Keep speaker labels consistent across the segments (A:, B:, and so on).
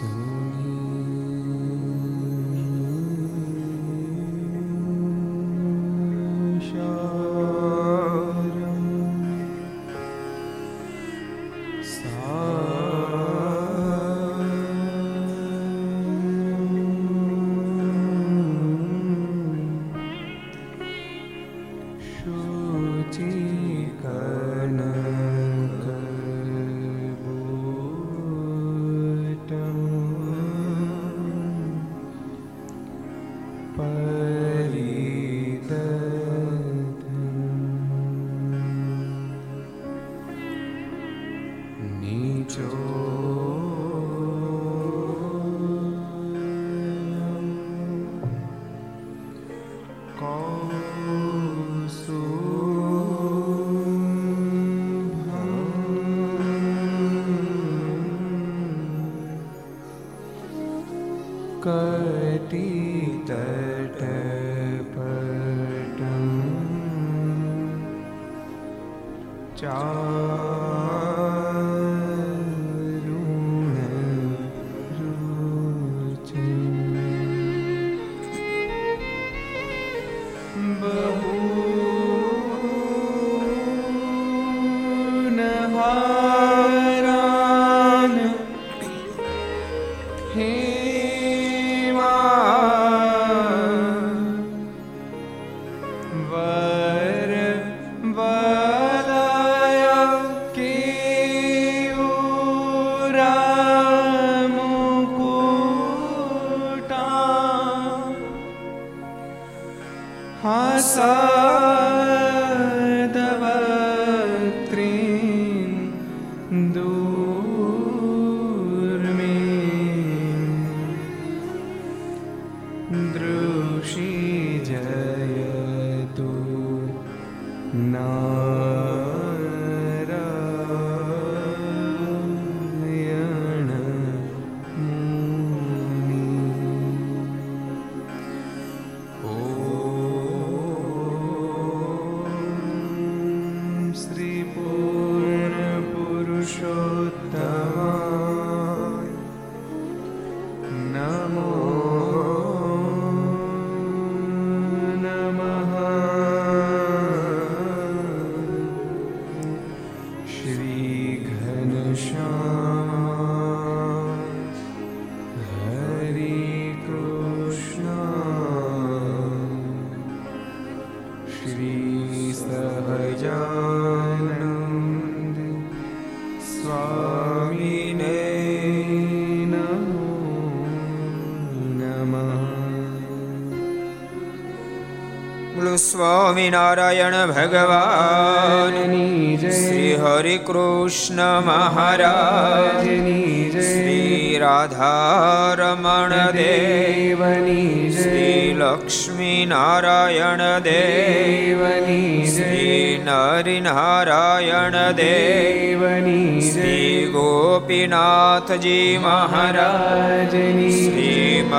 A: soon. Swaminarayan ભગવાન શ્રી હરિ કૃષ્ણ મહારાજ શ્રી રાધારમણ દેવની શ્રી લક્ષ્મીનારાયણ દેવની શ્રી નરિનારાયણ દેવની શ્રી ગોપીનાથજી મહારાજની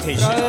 A: rotation.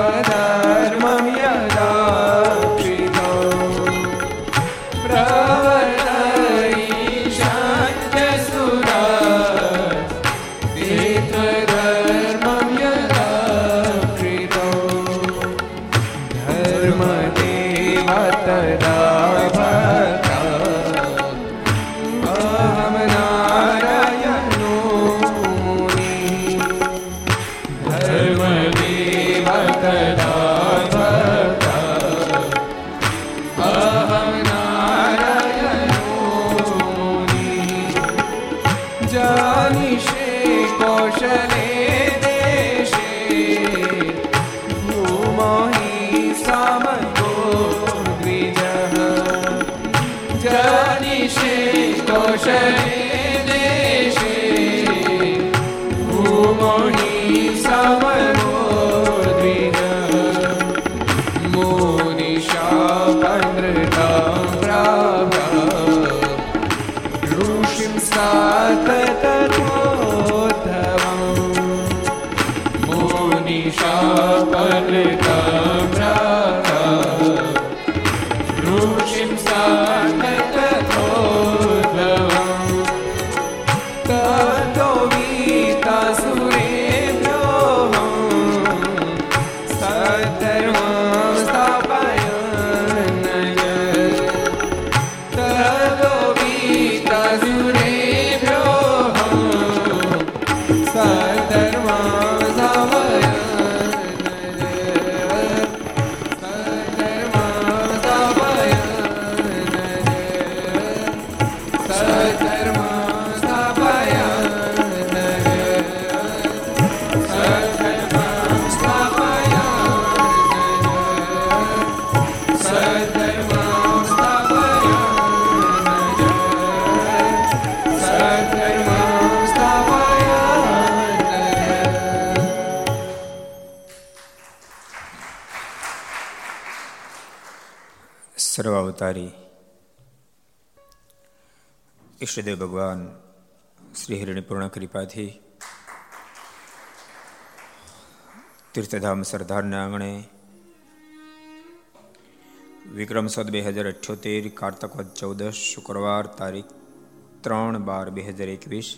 A: ते
B: સર્વાવતારી ઈષ્ટદેવ ભગવાન શ્રી હરિની પૂર્ણ કૃપાથી તીર્થધામ સરદારના આંગણે વિક્રમ સદ બે હજાર અઠ્યોતેર કારતક વદ ચૌદશ શુક્રવાર તારીખ ત્રણ બાર બે હજાર એકવીસ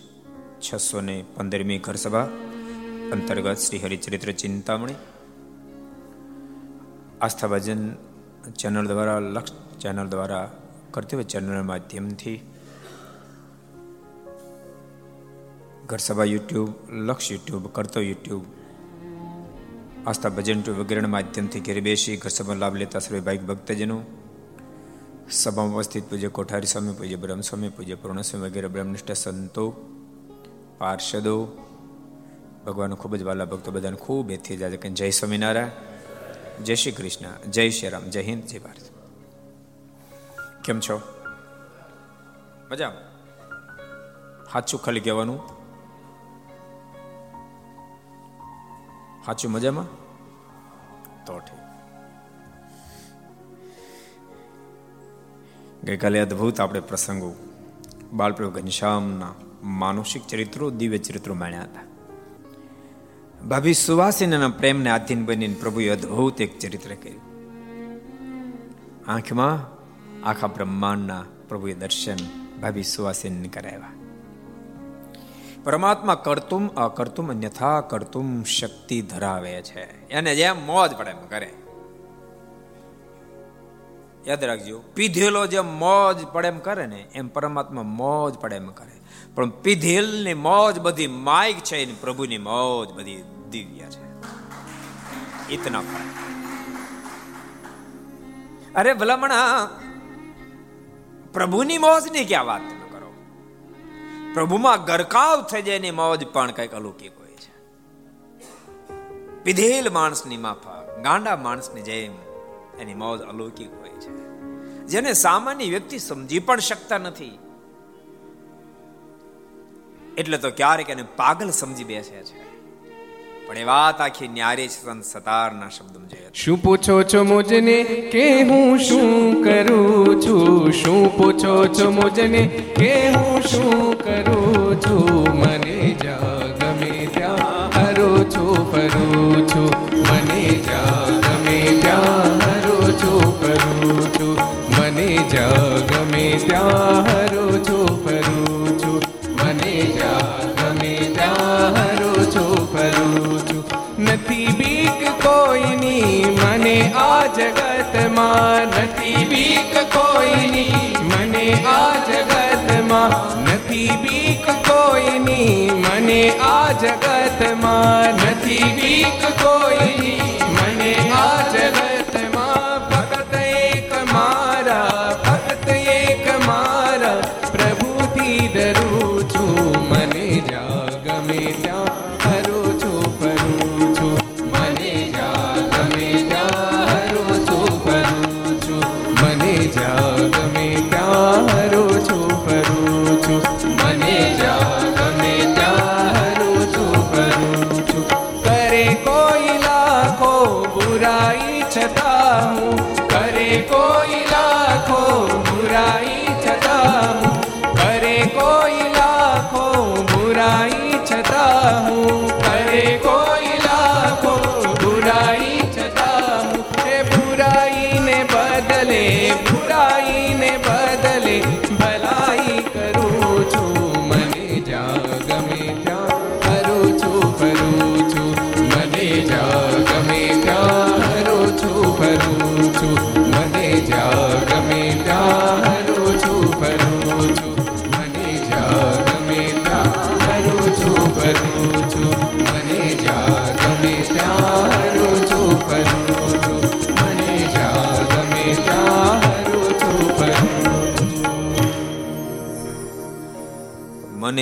B: છસો ને પંદરમી ઘર સભા અંતર્ગત શ્રી હરિચરિત્ર ચિંતામણી આસ્થા ભજન ચેનલ દ્વારા લક્ષ ચેનલ દ્વારા કર્તવ્ય ચેનલ માધ્યમથી. ઘરસભા યુટ્યુબ, લક્ષ યુટ્યુબ, કરતો યુટ્યુબ, આસ્થા ભજન ટુ વગેરેના માધ્યમથી ઘેર બેસી ઘર લાભ લેતા સર્વે ભાઈ ભક્તજનો. સભામાં ઉપસ્થિત પૂજ્ય કોઠારી સ્વામી, પૂજ્ય બ્રહ્મ સ્વામી પૂજ્ય પૂર્ણસ્વામી વગેરે બ્રહ્મનિષ્ઠ સંતો, પાર્ષદો. ભગવાન ખૂબ જ વાલા ભક્તો બધાને ખૂબ એથી કે જય સ્વામિનારાયણ, જય શ્રી કૃષ્ણ, જય શ્રી રામ, જય હિન્દ, જય ભારત. કેમ છો? મજા સાચું ખાલી કહેવાનું. સાચું મજામાં? તો ઠીક. ગઈકાલે અદભુત આપણે પ્રસંગો બાળપ્રભુ ઘનશ્યામના માનસિક ચરિત્રો, દિવ્ય ચરિત્રો માણ્યા હતા. ભાભી સુવાસીના પ્રેમને આધીન બનીને પ્રભુએ અદભુત એક ચરિત્ર કર્યું. આંખમાં આખા બ્રહ્માંડના પ્રભુએ દર્શન ભાભી સુવાસીન કરાવ્યા. પરમાત્મા કરતુમ અકર્તુમ અન્યથા કરતુમ શક્તિ ધરાવે છે. એને જેમ મોજ પડે એમ કરે. યાદ રાખજો, પીધેલો જેમ મોજ પડે એમ કરે ને, એમ પરમાત્મા મોજ પડે એમ કરે. પણ પીધેલની મોજ બધી માઇક છે, એની પ્રભુની મોજ બધી દિવ્ય છે. ઇતના અરે ભલામણા પ્રભુની મોજની ક્યાં વાત તમે કરો? પ્રભુમાં ગરકાવ થઈ જાય એની મોજ પણ કંઈક અલૌકિક હોય છે. પીધેલ માણસની માફક ગાંડા માણસની જેમ એની મોજ અલૌકિક હોય છે. જેને સામાન્ય વ્યક્તિ સમજી પણ શકતા નથી. એટલે તો ક્યારેક એને પાગલ સમજી બેસે છે. પણ એ વાત આખી ન્યારી સંત સતારના શબ્દમાં જોઈએ
A: શું પૂછો છો મુજને કે હું શું કરું છું? શું પૂછો છો મુજને કે હું શું કરું છું? મને જા ગમે ત્યાં હરો છું, ફરું જગતમાં નથી બીક કોઈની, મને આ જગતમાં નથી બીક કોઈની, મને આ જગતમાં નથી બીક કોઈની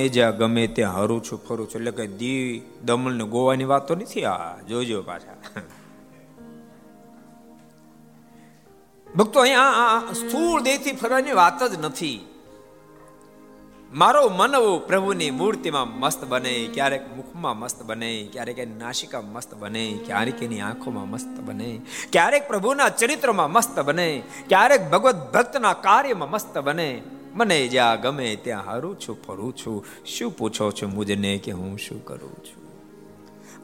A: મને
B: જ્યાં ગમે ત્યાં હરું છું, ફરું છું. એટલે કે દીવ દમણ ને ગોવાની વાત નથી? આ જોજો પાછા. ભક્તો, અહીંયા સ્થૂળ દેહથી ફરવાની વાત જ નથી. મારો મનવો પ્રભુની મૂર્તિમાં મસ્ત બને, ક્યારેક મુખમાં મસ્ત બને, ક્યારેક એની નાસિકા મસ્ત બને, ક્યારેક એની આંખોમાં મસ્ત બને, ક્યારેક પ્રભુના ચરિત્રમાં મસ્ત બને, ક્યારેક ભગવત ભક્તના કાર્યમાં મસ્ત બને. મને જ્યાં ગમે ત્યાં હારું છું, ફરું છું. શું પૂછો છો મુજને કે હું શું કરું છું?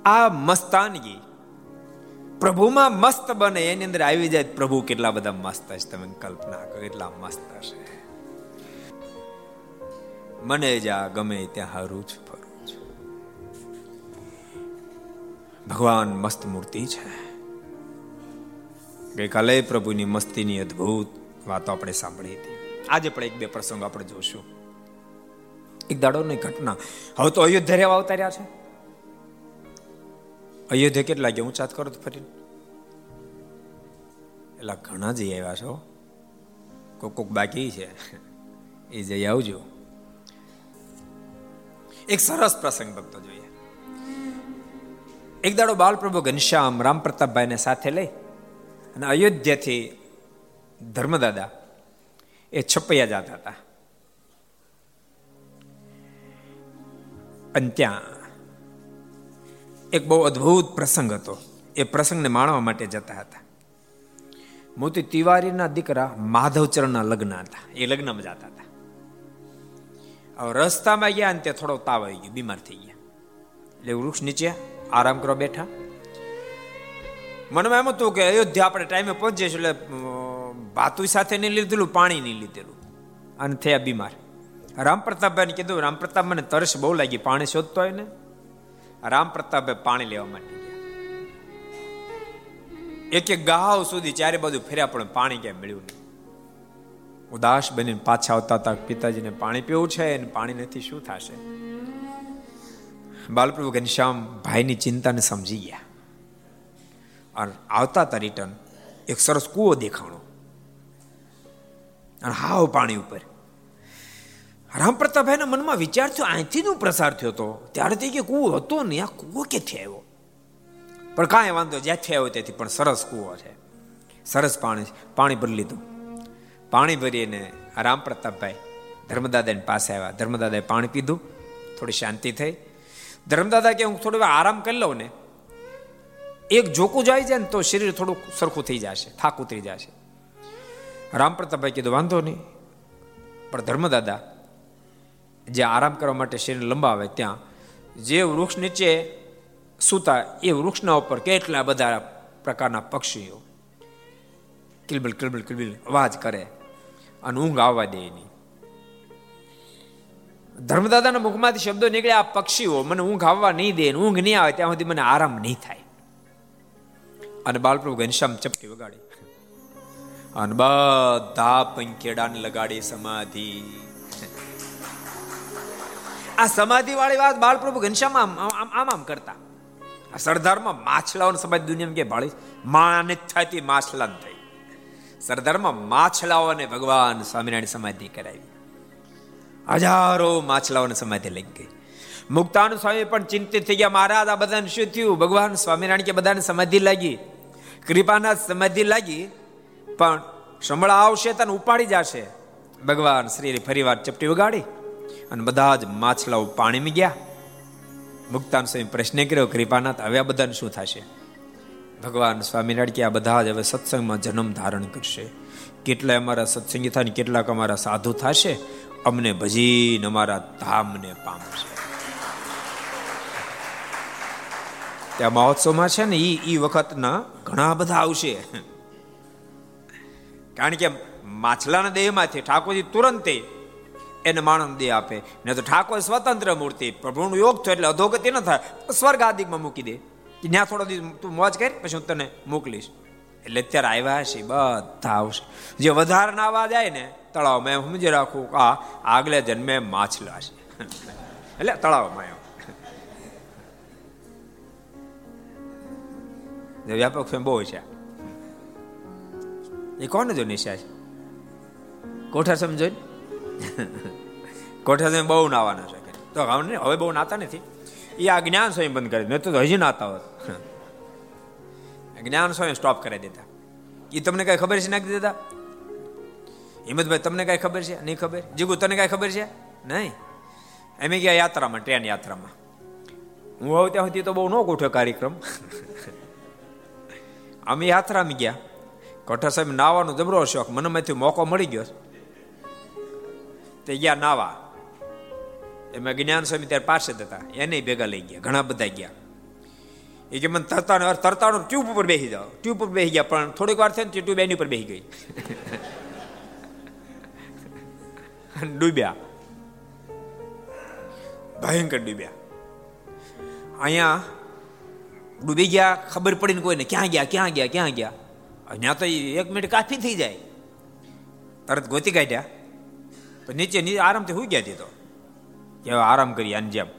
B: આ મસ્તાનગી પ્રભુમાં મસ્ત બને, એની અંદર આવી જાય પ્રભુ કેટલા બધા મસ્ત હશે તમે કલ્પના કરો કેટલા મસ્ત હશે મને જ્યાં ગમે ત્યાં હારું છું, ફરું છું. ભગવાન મસ્ત મૂર્તિ છે. ગઈકાલે પ્રભુની મસ્તીની અદ્ભુત વાતો આપણે સાંભળી હતી. આજે પણ એક બે પ્રસંગ આપણે જોશું. એક દાડોની ઘટના. હવે તો અયોધ્યા રહેવા અવતાર્યા છે. અયોધ્યા કેટલા ગયા ઊંચાત કરો તો ફરી એટલે ઘણા જઈ આવ્યા છો. કોક કોક બાકી છે. એ જઈ આવજો. એક સરસ પ્રસંગ ભક્તો જોઈએ. એક દાડો બાલપ્રભુ ઘનશ્યામ રામ પ્રતાપભાઈને સાથે લઈ અને અયોધ્યાથી ધર્મદાદા એ છપૈયા જતા હતા. અને ત્યાં એક બહુ અદ્ભુત પ્રસંગ હતો. એ પ્રસંગને માણવા માટે જતા હતા. મોતી તિવારીના દીકરા માધવચરણના લગ્ન હતા. એ લગ્નમાં જતા હતા. હવે રસ્તામાં ગયા અને ત્યાં થોડો તાવ આવી ગયો, બીમાર થઈ ગયા. એટલે વૃક્ષ નીચે આરામ કરવા બેઠા. મનમાં એમ હતું કે અયોધ્યા આપણે ટાઈમે પહોંચીએ એટલે ભાતુ સાથે નહીં લીધેલું પાણી નહીં લીધેલું. અને થયા બીમાર. રામ પ્રતાપભાઈને કીધું રામ પ્રતાપ મને તરસ બહુ લાગી, પાણી શોધતો હોય ને? રામ પ્રતાપભાઈ પાણી લેવા માટે એક એક ગાવ સુધી ચારે બાજુ ફેર્યા, પણ પાણી ક્યાંય મળ્યું નહીં. ઉદાસ બનીને પાછા આવતા હતા, પિતાજીને પાણી પીવું છે અને પાણી નથી, શું થશે? બાલપ્રભુ ઘનશ્યામ ભાઈની ચિંતાને સમજી ગયા. અને આવતા હતા રિટર્ન એક સરસ કૂવો દેખાણો. અને હાવ પાણી ઉપર. રામ પ્રતાપભાઈના મનમાં વિચાર થયો અહીંથી નું પ્રસાર થયો હતો ત્યારથી કે કૂવો હતો ને આ કૂવો ક્યાંથી આવ્યો પણ કાંઈ વાંધો જ્યાંથી આવ્યો ત્યાંથી પણ સરસ કૂવો છે. સરસ પાણી પાણી ભરી લીધું. પાણી ભરીને રામ પ્રતાપભાઈ ધર્મદાદાની પાસે આવ્યા. ધર્મદાદાએ પાણી પીધું, થોડી શાંતિ થઈ. ધર્મદાદા કે, હું થોડું આરામ કરી લઉં ને. એક જોકું જાય છે ને તો શરીર થોડુંક સરખું થઈ જશે, થાક ઉતરી જશે. રામ પ્રતાપભાઈ કીધું, વાંધો નહીં. પણ ધર્મદાદા, જે આરામ કરવા માટે શરીર લંબાવે ત્યાં, જે વૃક્ષ નીચે સૂતા, એ વૃક્ષના ઉપર કેટલા બધા પ્રકારના પક્ષીઓ કિલબિલ કિલબિલ કિલબિલ અવાજ કરે અને ઊંઘ આવવા દે નહીં ધર્મદાદાના મુખમાંથી શબ્દો નીકળ્યા આ પક્ષીઓ મને ઊંઘ આવવા નહીં દે ઊંઘ નહીં આવે, ત્યાં સુધી મને આરામ નહીં થાય. અને બાલપ્રભુ ઘનશ્યામ ચપટી વગાડી. અને બધા પંકેડાને લગાડી સમાધિ. આ સમાધિ વાળી વાત બાળપ્રભુ ઘનશ્યામ આમ આમ આમ કરતા. આ સરદારમાં માછલાઓની સમાધિ દુનિયામાં કે ભાળી? માને થતી માછલા થઈ સરદારમાં માછલાઓને ભગવાન સ્વામિનારાયણ સમાધિ કરાવી. હજારો માછલાઓને સમાધિ લઈ ગઈ. મુક્તાન સ્વામી પણ ચિંતિત થઈ ગયા, મહારાજ, આ બધાને શું થયું? ભગવાન સ્વામિનારાયણ કે બધાને સમાધિ લાગી? કૃપાના સમાધિ લાગી. પણ સંભળા આવશે તને ઉપાડી જશે. ભગવાન શ્રી ફરીવાર ચપટી વગાડી અને બધા જ માછલાઓ પાણીમાં ગયા. મુક્તાન સ્વામી પ્રશ્ન કર્યો, કૃપાનાથ, હવે આ બધાને શું થશે? ભગવાન સ્વામિનારાયણ કે, આ બધા જ હવે સત્સંગમાં જન્મ ધારણ કરશે. કેટલા અમારા સત્સંગી થાય કેટલાક અમારા સાધુ થશે. અમને ભજીને અમારા ધામને પામશે. ત્યાં મહોત્સવમાં છે ને એ વખતના ઘણા બધા આવશે. કારણ કે માછલાના દેહમાંથી ઠાકોરજી તુરંત એને માણસ દેહ આપે. ને તો ઠાકોર સ્વતંત્ર મૂર્તિ, પ્રભુનું યોગ થયો એટલે અધોગતિ ન થાય. સ્વર્ગ આદિકમાં મૂકી દે. ત્યાં થોડો દિવસ તું મોજ કરી, પછી હું તને મોકલીશ. એટલે અત્યારે આવ્યા છે, બધા આવશે. જે વધારે નાવા જાય ને, તળાવમાં એમ સમજી રાખું આ આગલે જન્મે માછલા છે. એટલે તળાવમાં એમ. વ્યાપક બહુ છે. એ કોને જો નિશા છે કોઠા સમજો કોઠા સમય બહુ નાવાના છે તો હવે બહુ નાતા નથી. એ આ જ્ઞાન સ્વયં બંધ કરી મેં તો હજી નાતા હોત. જ્ઞાન સ્વયં સ્ટોપ કરી દેતા. એ તમને કઈ ખબર છે નાખી દેતા? હિંમતભાઈ, તમને કઈ ખબર છે? નહીં ખબર? જીગુ, તને કઈ ખબર છે? નહીં? એમ ગયા યાત્રામાં, ટ્રેન યાત્રામાં. હું આવું ત્યાં સુધી તો બહુ ન ગોઠ્યો કાર્યક્રમ. અમે યાત્રામાં ગયા. કઠા સાહેબ નાવાનો જબરો શોખ. મનમાંથી મોકો મળી ગયો. તે ગયા નાવા. એમાં જ્ઞાન સ્વામી ત્યારે પાસે હતા. એને ભેગા લઈ ગયા. ઘણા બધા ગયા. એ કે મને તરતા તરતાનો ટ્યુબ ઉપર બેસી જાઓ. ટ્યુબ ઉપર બેસી ગયા, પણ થોડીક વાર થઈને ટ્યુબ એની ઉપર બેસી ગઈ. ડૂબ્યા. ભયંકર ડૂબ્યા. અહીંયા ડૂબી ગયા, ખબર પડીને કોઈને ક્યાં ગયા ક્યાં ગયા ક્યાં ગયા? અહીંયા તો એક મિનિટ કાફી થઈ જાય. તરત ગોતી કાઢ્યા. પણ નીચે નીચે આરામથી સુઈ ગયા દીધો કે આરામ કરી આની જેમ.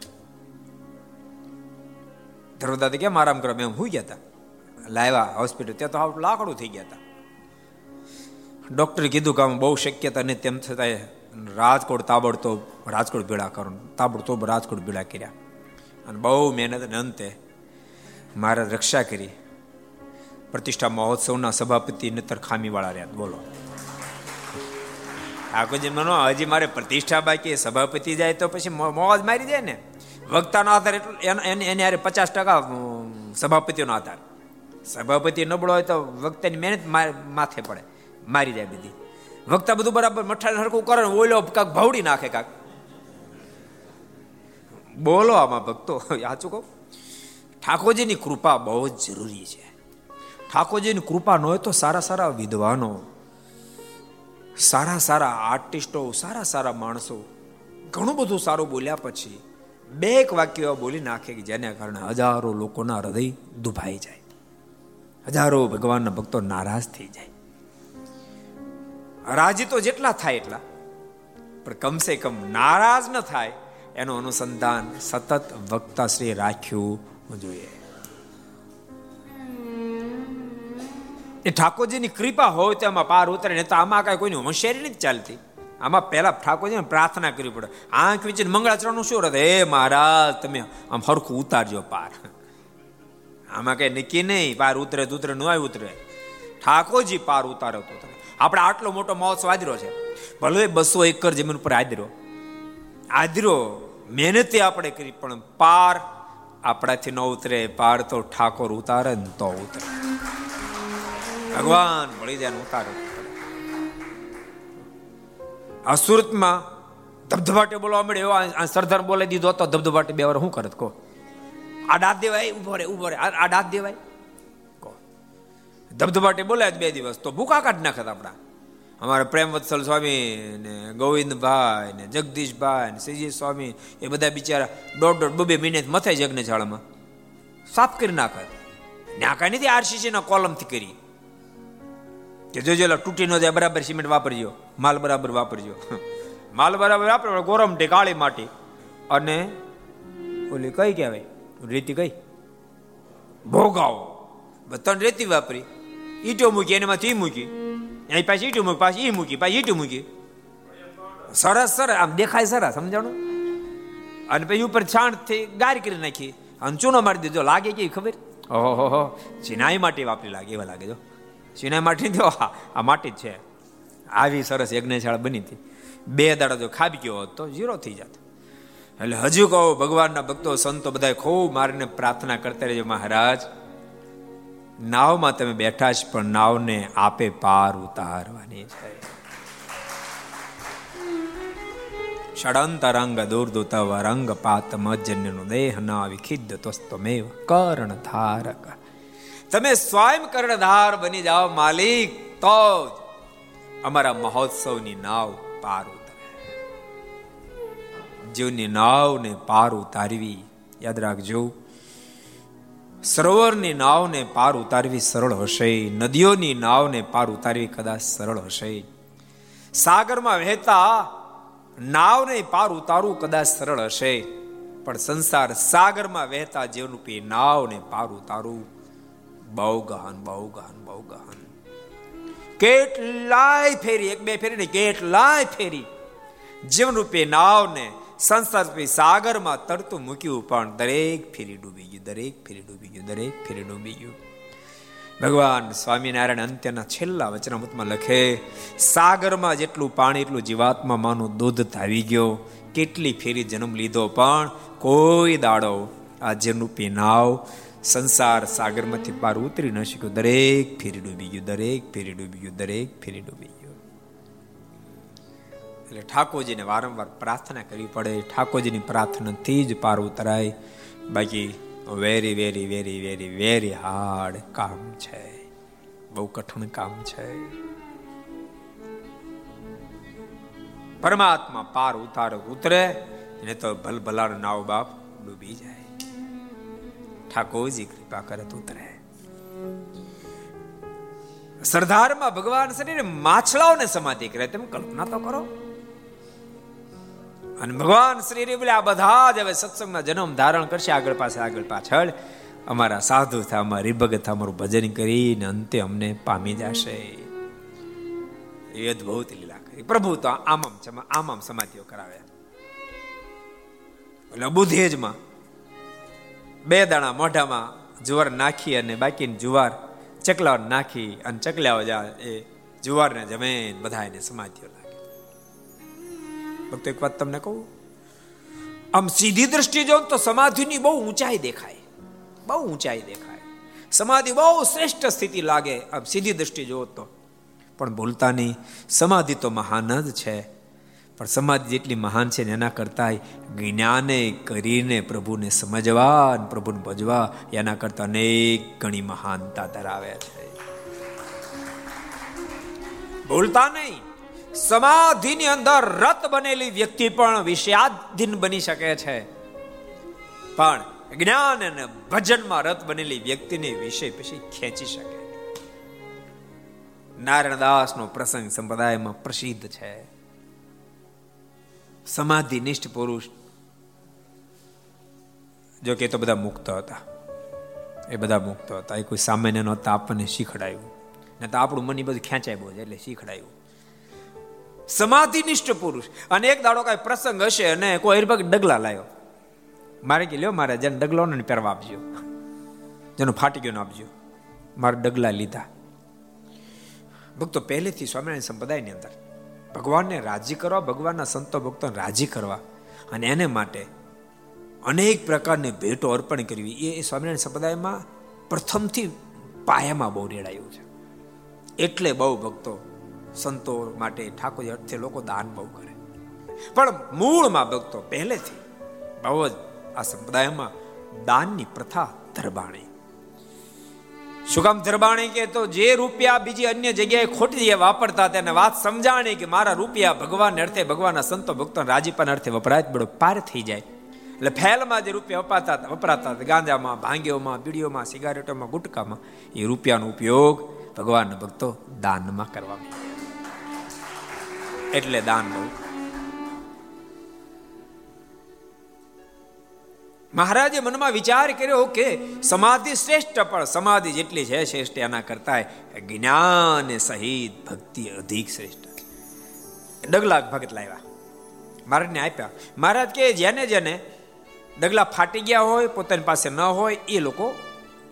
B: ધર્મદાદા કેમ આરામ કરો એમ સુઈ ગયા હતા લાવ્યા હોસ્પિટલ, ત્યાં તો લાકડું થઈ ગયા હતા ડોક્ટરે કીધું કે આમ બહુ શક્યતા નહીં તેમ છતાંય રાજકોટ તાબડતોબ, રાજકોટ ભેળા કરો. તાબડતોબ રાજકોટ ભેળા કર્યા. અને બહુ મહેનત અને અંતે મારે રક્ષા કરી. પ્રતિષ્ઠા મહોત્સવના સભાપતિ નતર ખામીવાળા રહ્યા. બોલો. ઠાકોરજી મનો, હજી મારે પ્રતિષ્ઠા બાકી, સભાપતિ જાય તો પછી મોજ મારી જાય ને. વક્તાનો આધાર એટલે, એને યારે પચાસ ટકા સભાપતિનો આધાર. સભાપતિ નબળો હોય તો વક્તાની મહેનત માથે પડે. મારી જાય બધી. વક્તા બધું બરાબર મઠાને હરકું કરે ને ઓલો કાંક ભાવડી નાખે કાંક. બોલો આમાં ભક્તો, સાચું કહું? ઠાકોરજીની કૃપા બહુ જ જરૂરી છે. ઠાકોરજીની કૃપા ન હોય તો સારા સારા વિદ્વાનો, સારા સારા આર્ટિસ્ટો, સારા સારા માણસો ઘણું બધું સારું બોલ્યા પછી બે એક વાક્ય બોલી નાખે કે જેને કારણે હજારો લોકોના હૃદય દુભાઈ જાય. હજારો ભગવાનના ભક્તો નારાજ થઈ જાય. રાજી તો જેટલા થાય એટલા, પણ કમસે કમ નારાજ ન થાય એનું અનુસંધાન સતત વક્તા શ્રી રાખ્યું જોઈએ. એ ઠાકોરજીની કૃપા હોય તો એમાં પાર ઉતરે ને તો આમાં કાંઈ કોઈની હોશિયારી નથી ચાલતી. આમાં પહેલા ઠાકોરજીને પ્રાર્થના કરવી પડે. આંખ વિચાર મંગળાચરણનું શું રહે હે મહારાજ, તમે આમ હરખું ઉતારજો પાર. આમાં કઈ નક્કી નહીં, પાર ઉતરે ઉતરે ન ઉતરે. ઠાકોરજી પાર ઉતારો તો આપણે આટલો મોટો મહોત્સવ આદરો છે. ભલે બસો એકર જમીન ઉપર આદરો આદરો મહેનતે આપણે કરી, પણ પાર આપણાથી ન ઉતરે, પાર તો ઠાકોર ઉતારે તો ઉતરે. ભગવાન મળી જાય ઉતારે. આ સુરતમાં ધબધબાટે બોલવા મળે એવો આ સરદાર બોલાવી દીધો તો ધબધબાટે બે વાર શું કરત, કહો. આ દાંત દેવાય ઊભો રે ઊભો રે. આ દાંત દેવાય, કહો. ધબધબાટે બોલાય બે દિવસ, તો ભૂખા કાઢ નાખત આપણા. અમારા પ્રેમવત્સલ સ્વામી ને ગોવિંદભાઈ ને જગદીશભાઈ ને શ્રીજી સ્વામી, એ બધા બિચારા દોઢ દોઢ બબે મહિને મથાય યજ્ઞશાળામાં. સાફ કરી નાખત. નાખા નથી આરસીસી ના કોલમથી કરી. કે જોજો તૂટી ન જાય બરાબર સિમેન્ટ વાપરજો, માલ બરાબર વાપરજો. માલ બરાબર વાપરો ગોરમટી કાળી માટી. અને ઓલી કઈ કહેવાય? રેતી કઈ? ભોગાવો. ત્રણ રેતી વાપરી. ઈટો મૂકી, એનામાંથી મૂકી. અહીં પાછી ઈટું મૂકી, પાછી ઈ મૂકી, પાછી ઈટું મૂકી. સરસ સરસ, આમ દેખાય સરસ, સમજાણું? અને પછી ઉપર છાણથી ગારી કરી નાખી. અને ચૂનો મારી દીધો. લાગે કે ખબર? ઓહો ચિનાઈ માટે વાપરી, લાગે, એવા લાગે, જો. ચિનાઈ માટી દો આ માટી જ છે. આવી સરસ યજ્ઞશાળા બની હતી. બે દાડા જો ખાબી ગયો તો ઝીરો થઈ જાત. એટલે હજુ કહો, ભગવાનના ભક્તો, સંતો બધા ખૂબ મારીને પ્રાર્થના કરતા રહેજો મહારાજ. નાવમાં તમે બેઠા છો પણ નાવને આપે પાર ઉતારવાની છે. ષડંતરંગ દુર્દુતવ દુર્દુત રંગ પાત મજન્યનો દેહ ના વિખિદ્ધ તસ્તમેવ કર્ણ ધારક તમે સ્વયં કર્ણધાર બની જાઓ, માલિક. તો અમારા મહોત્સવની નાવ પાર ઉતરે. જીવની નાવને પાર ઉતારવી, યાદ રાખજો, સરોવરની નાવને પાર ઉતારવી સરળ હશે, નદીઓની નાવને પાર ઉતારવી કદાચ સરળ હશે. સાગરમાં વહેતા નાવને પાર ઉતારવું કદાચ સરળ હશે, પણ સંસાર સાગરમાં વહેતા જીવરૂપી નાવને પાર ઉતારવું બહુ ગહન બહુ ગહન બહુ ગહન કેટલાય ફેરી, એક બે ફેરી ને કેટલાય ફેરી. જીવનરૂપી નાવને સંસાર સાગરમાં તરતું મૂક્યું, પણ દરેક ફેરી ડૂબી ગયું, દરેક ફેરી ડૂબી ગયું, દરેક ફેરી ડૂબી ગયું. ભગવાન સ્વામિનારાયણ અંત્યના છેલ્લા વચનામૃતમાં લખે, સાગરમાં જેટલું પાણી, એટલું જીવાત્મા માનું દૂધ ધાવી ગયો. કેટલી ફેરી જન્મ લીધો, પણ કોઈ દાડો આ જેનું નાવ સંસાર સાગરમાંથી પાર ઉતરી ન શક્યો. દરેક ફેરી ડૂબી ગયું, દરેક ફેરી ડૂબી ગયું, દરેક ફેરી ડૂબી ગયું. એટલે ઠાકોરજીને વારંવાર પ્રાર્થના કરવી પડે. ઠાકોરજીની પ્રાર્થનાથી જ પાર ઉતરાય. બાકી very very very very very hard કામ છે. બહુ કઠણ કામ છે. પરમાત્મા પાર ઉતાર ઉતરે ને તો ભલભલાનો નાવ બાપ ડૂબી જાય. ઠાકોરજી કૃપા કરે તો ઉતરે. સરદારમાં ભગવાન શરીર માછલાઓને સમાધિ કરે, તમે કલ્પના તો કરો. અને ભગવાન શ્રી બોલે, આ બધા જ હવે સત્સંગમાં જન્મ ધારણ કરશે, આગળ પાછળ આગળ પાછળ. અમારા સાધુ થા, અમારી ભગત અમારું ભજન કરીને અંતે અમને પામી જશે. એ અદભુત લીલા કરી. પ્રભુ તો આમ આમ આમ આમ સમાધિઓ કરાવે એટલે બુધેજમાં બે દાણા મોઢામાં જુવાર નાખી અને બાકીની જુવાર ચકલા નાખી અને ચકલાઓ જા એ જુવારને જમે બધા એને સમાધિઓ લાગે. ભક્તો, એક વાત તમને કહું? આમ સીધી દ્રષ્ટિ જો તો સમાધિની બહુ ઊંચાઈ દેખાય. બહુ ઊંચાઈ દેખાય. સમાધિ બહુ શ્રેષ્ઠ સ્થિતિ લાગે. આમ સીધી દ્રષ્ટિ જો તો. પણ ભૂલતા નહીં. સમાધિ તો મહાન જ છે. પણ સમાધિ જેટલી મહાન છે એના કરતા જ્ઞાને કરીને પ્રભુને સમજવા અને પ્રભુને ભજવા એના કરતા અનેક ઘણી મહાનતા ધરાવે છે. ભૂલતા નહીં. સમાધિની અંદર રત બનેલી વ્યક્તિ પણ વિષયાધીન બની શકે છે. પણ જ્ઞાન અને ભજનમાં રત બનેલી વ્યક્તિને વિષય પછી ખેંચી શકે. નારાયણદાસનો પ્રસંગ સંપ્રદાયમાં પ્રસિદ્ધ છે. સમાધિ નિષ્ઠ પુરુષ. જો કે તો બધા મુક્ત હતા. એ બધા મુક્ત હતા. એ કોઈ સામાન્ય નહોતા, આપણને શીખડાયું. ને તો આપણું મની બધું ખેંચાય બહુ એટલે શીખડાયું. સમાધિ નિષ્ઠ પુરુષ. અને એક દાડો કઈ પ્રસંગ હશે અને કોઈ હરિભગ ડગલા લાવ્યો મારે કે, લ્યો મારે, જેને ડગલો ને પહેરવા આપજો. જેનો ફાટી ગયો આપજો. મારે ડગલા લીધા. ભક્તો પહેલેથી સ્વામિનારાયણ સંપ્રદાયની અંદર ભગવાનને રાજી કરવા, ભગવાનના સંતો ભક્તોને રાજી કરવા અને એને માટે અનેક પ્રકારની ભેટો અર્પણ કરવી. એ સ્વામિનારાયણ સંપ્રદાયમાં પ્રથમથી પાયામાં બહુ રેડાયું છે. એટલે બહુ ભક્તો સંતો માટે ઠાકોરજી અર્થે લોકો દાન બહુ કરે. પણ મૂળમાં ભક્તો પહેલેથી બહુ જ આ સંપ્રદાયમાં દાનની પ્રથા ધરબાણી. શું કામ ધરબાણી કે તો જે રૂપિયા બીજી અન્ય જગ્યાએ ખોટી વાપરતા તેને વાત સમજાણી કે મારા રૂપિયા ભગવાન અર્થે, ભગવાનના સંતો ભક્તો રાજીપાના અર્થે વપરાય બડો પાર થઈ જાય. એટલે ફેલમાં જે રૂપિયા વપાતા વપરાતા ગાંજામાં, ભાંગીઓમાં, બીડીઓમાં, સિગારેટોમાં, ગુટકામાં, એ રૂપિયાનો ઉપયોગ ભગવાનના ભક્તો દાનમાં કરવામાં એટલે દાન બહુ મહારાજે મનમાં વિચાર કર્યો કે સમાધિ શ્રેષ્ઠ, પણ સમાધિ જેટલી છે શ્રેષ્ઠ એના કરતા જ્ઞાન સહિત ભક્તિ અધિક શ્રેષ્ઠ. ડગલા ભગત લાવ્યા. મહારાજને આપ્યા. મહારાજ કે જેને જેને ડગલા ફાટી ગયા હોય, પોતાની પાસે ન હોય, એ લોકો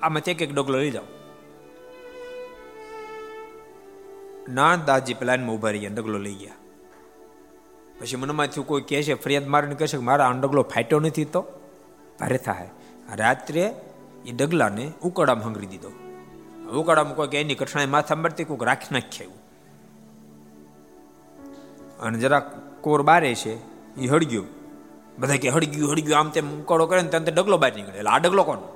B: આમાંથી એક એક ડગલો લઈ જાઓ. નાનદાસજી પેલા ઊભા રહી ગયા ડગલો લઈ ગયા. પછી મનમાંથી કોઈ કહે છે, ફરિયાદ મારીને કહેશે મારા આ ડગલો ફાટ્યો નથી તો? ભારે થાય. રાત્રે એ ડગલાને ઉકળામાં હંગરી દીધો. ઉકળામાં કોઈ એની કઠણાઈ માથા મળતી કોઈક રાખી નાખ્યા અને જરા કોર બારે છે, એ હળગ્યું. બધા કે હળગ્યું હળગ્યું, આમ તેમ ઉકાળો કરે ને ત્યાં ડગલો બહાર નીકળે. એટલે આ ડગલો કોનો?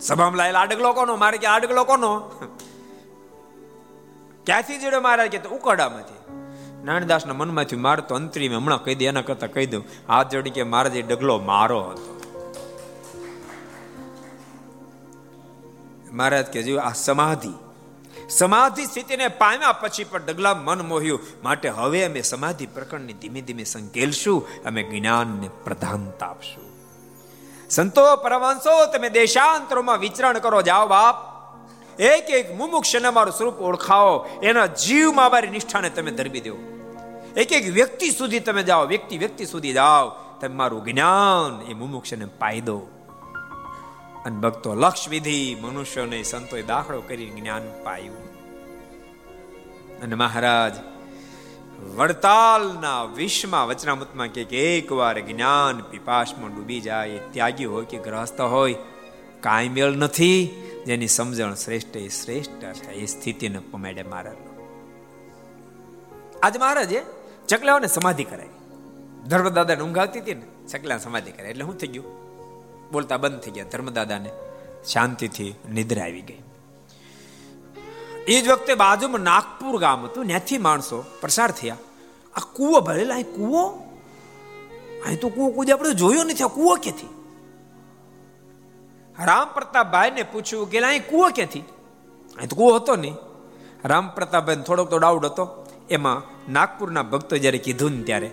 B: સભામાં લાયેલા આ ડગલો કોનો? મારે કે આ ડગલો કોનો? ક્યાંથી જોડે મારા કે ઉકાળામાંથી. નાનદાસના મનમાંથી મારતો અંતરી મેં હમણાં કહી દે, એના કરતા કહી દઉં, હાથ જોડી કે મારા જે ડગલો મારો હતો. મહારાજ કે આ સમાધિ સમાધિ સ્થિતિને પામ્યા પછી પણ ડગલા મન મોહ્યું. માટે હવે અમે સમાધિ પ્રકરણની ધીમે ધીમે સંકેલશું, અમે જ્ઞાનને પ્રધાનતા આપશું. સંતો પરમાંશો તમે દેશાંતરોમાં વિચરણ કરો, જાઓ બાપ. એક એક મુમુક્ષને મારું સ્વરૂપ ઓળખાવો. એના જીવમાં મારી નિષ્ઠાને તમે ધરબી દો. એક એક વ્યક્તિ સુધી તમે જાઓ, વ્યક્તિ વ્યક્તિ સુધી જાઓ. તમે મારું જ્ઞાન એ મુમુક્ષને પાઈ દો. અને ભક્તો લક્ષ વિધિ મનુષ્યોને સંતોએ દાખલો કરી જ્ઞાન પાયું. અને મહારાજ, વડતાલના વિશ્વમાં વચનામૃતમાં કે એકવાર જ્ઞાન પીપાશમાં ડૂબી જાય ત્યાગી હોય કે ગ્રહસ્થ હોય, કાંઈ મેળ નથી. જેની સમજણ શ્રેષ્ઠ એ શ્રેષ્ઠ છે, એ સ્થિતિને પમેડે મહારાજ આજ મહારાજે ચકલાઓને સમાધિ કરાવી. ધર્મદાદાને ઊંઘ આવતી હતી ને ચકલા સમાધિ કરાય એટલે શું થઈ ગયું? બોલતા બંધ થઈ ગયા. ધર્મદાદાને શાંતિથી નિદ્રા આવી ગઈ. એ જ વખતે બાજુમાં નાગપુર ગામ હતું. ત્યાંથી માણસો પ્રસાર થયા. આ કૂવો ભરેલા અહીં કૂવો? અહીં તો કૂવો કૂદે આપણે જોયો નથી. આ કૂવો ક્યાંથી? રામ પ્રતાપભાઈ ને પૂછ્યું કે અહીં કૂવો ક્યાંથી? અહીં તો કૂવો હતો નહીં. રામ પ્રતાપભાઈ થોડોક તો ડાઉટ હતો. એમાં નાગપુરના ભક્તો જ્યારે કીધું ને ત્યારે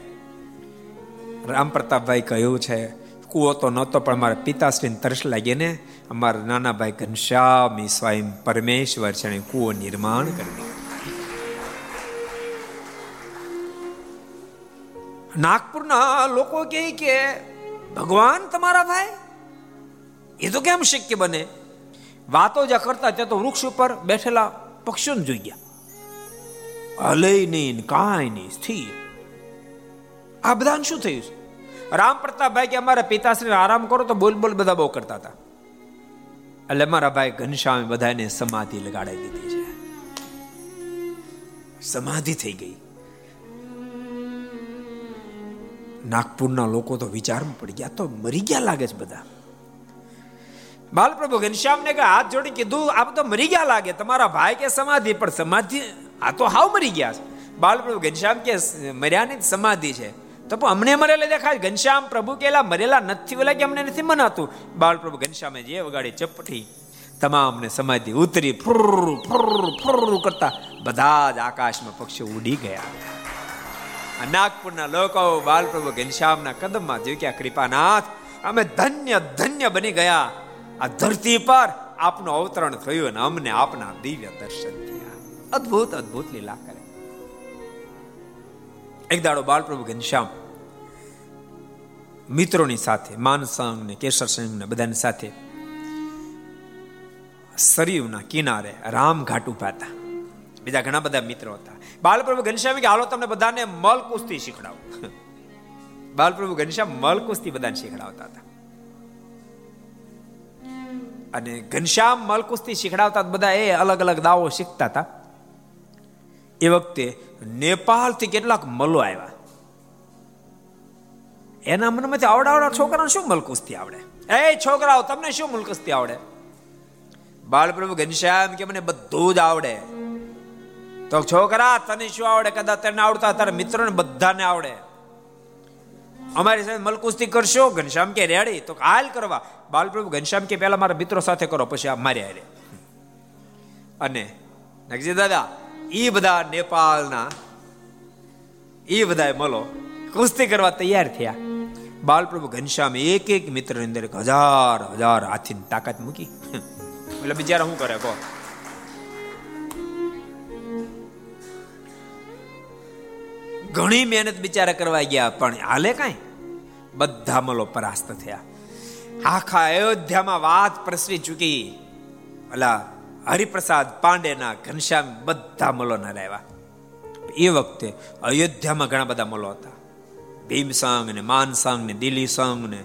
B: રામ પ્રતાપભાઈ કહ્યું છે કૂવો તો નહોતો, પણ મારા પિતાશ્રીને તરસ લાગી ને અમારા નાના ભાઈ ઘનશ્યામ સ્વયં પરમેશ્વર છે કૂવો નિર્માણ કરી નાગપુરના લોકો કહે કે, ભગવાન તમારા ભાઈ, એ તો કેમ શક્ય બને? વાતો જ્યાં કરતા ત્યાં તો વૃક્ષ ઉપર બેઠેલા પક્ષીઓને જોઈ ગયા. હલે નહીં કાંઈ નહીં, સ્થિર. આ બધાને શું થયું છે? રામ પ્રતાપભાઈ કે અમારા પિતાશ્રી આરામ કરો તો બોલ બોલ બધા બહુ કરતા હતા. એટલે મારા ભાઈ ઘનશ્યામે બધાને સમાધિ લગાડી દીધી છે. સમાધિ થઈ ગઈ. નાગપુરના લોકો તો વિચારમાં પડી ગયા, તો મરી ગયા લાગે છે બધા. બાલપ્રભુ ઘનશ્યામને કે હાથ જોડી કીધું, આપ તો મરી ગયા લાગે, તમારા ભાઈ કે સમાધિ, પણ સમાધિ, આ તો હાવ મરી ગયા છે. બાલપ્રભુ ઘનશ્યામ કે મર્યાની સમાધિ છે. તો અમને મરેલા દેખાય ઘનશ્યામ પ્રભુ કેલા મરેલા નથી. ઓલા કે અમને નથી મનાતું. બાલપ્રભુ ઘનશ્યામે જે વગાડી ચપટી, તમામને સમાધિ ઉતરી ફુર ફુર ફુર કરતા બધા જ આકાશમાં પક્ષીઓ ઉડી ગયા. નાગપુરના લોકો બાલપ્રભુ ઘનશ્યામના કદમમાં ઝૂક્યા કૃપાનાથ, અમે ધન્ય ધન્ય બની ગયા. આ ધરતી પર આપનું અવતરણ થયું અને અમને આપના દિવ્ય દર્શન થયા. અદ્ભુત અદ્ભુત લીલા એક દાડો બાલપ્રભુ ઘનશ્યામ મિત્રોની સાથે માનસંગ ને કેસર સંઘ ને બધાની સાથે, સરયુના કિનારે રામ ઘાટ ઊભા હતા. બીજા ઘણા બધા મિત્રો હતા. બાલપ્રભુ ઘનશ્યામ કે, હાલો, તમને બધાને મલ કુસ્તી શીખડાવ. બાલપ્રભુ ઘનશ્યામ મલ કુસ્તી બધાને શીખડાવતા હતા. અને ઘનશ્યામ મલ કુસ્તી શીખડાવતા બધા એ અલગ અલગ દાવો શીખતા હતા. એ વખતે નેપાળથી કેટલાક મલો આવ્યા. એના મનમાંથી આવડાવડા છોકરાને શું મલકુસ્તી આવડે? એ છોકરાઓ, તમને શું મલકુસ્તી આવડે? બાળપ્રભુ ઘનશ્યામ કે મને બધું જ આવડે. તો છોકરા, તને શું આવડે? કદાચ તને આવડતા તારા મિત્રોને બધાને આવડે. અમારી સાથે મલકુસ્તી કરશો? ઘનશ્યામ કે, રેડી, તો હાલ કરવા. બાલપ્રભુ ઘનશ્યામ કે, પહેલા મારા મિત્રો સાથે કરો, પછી આ અને નગજી દાદા એ બધા નેપાળના એ બધા મલો. કુસ્તી કરવા તૈયાર થયા. બાલપ્રભુ ઘનશ્યામ એક એક મિત્રની અંદર હજાર હજાર હાથીની તાકાત મૂકી. એટલે બિચારા શું કરે, કહો. ઘણી મહેનત બિચારા કરવા ગયા, પણ હાલે કાંઈ? બધા મલો પરાસ્ત થયા. આખા અયોધ્યામાં વાત પ્રસરી ચૂકી. અલા હરિપ્રસાદ, પાંડેના, ઘનશ્યામ બધા મલો ના રહેવા. એ વખતે અયોધ્યામાં ઘણા બધા મલો હતા. ભીમસંગ ને માનસંગ ને દિલ્હી સંઘ ને.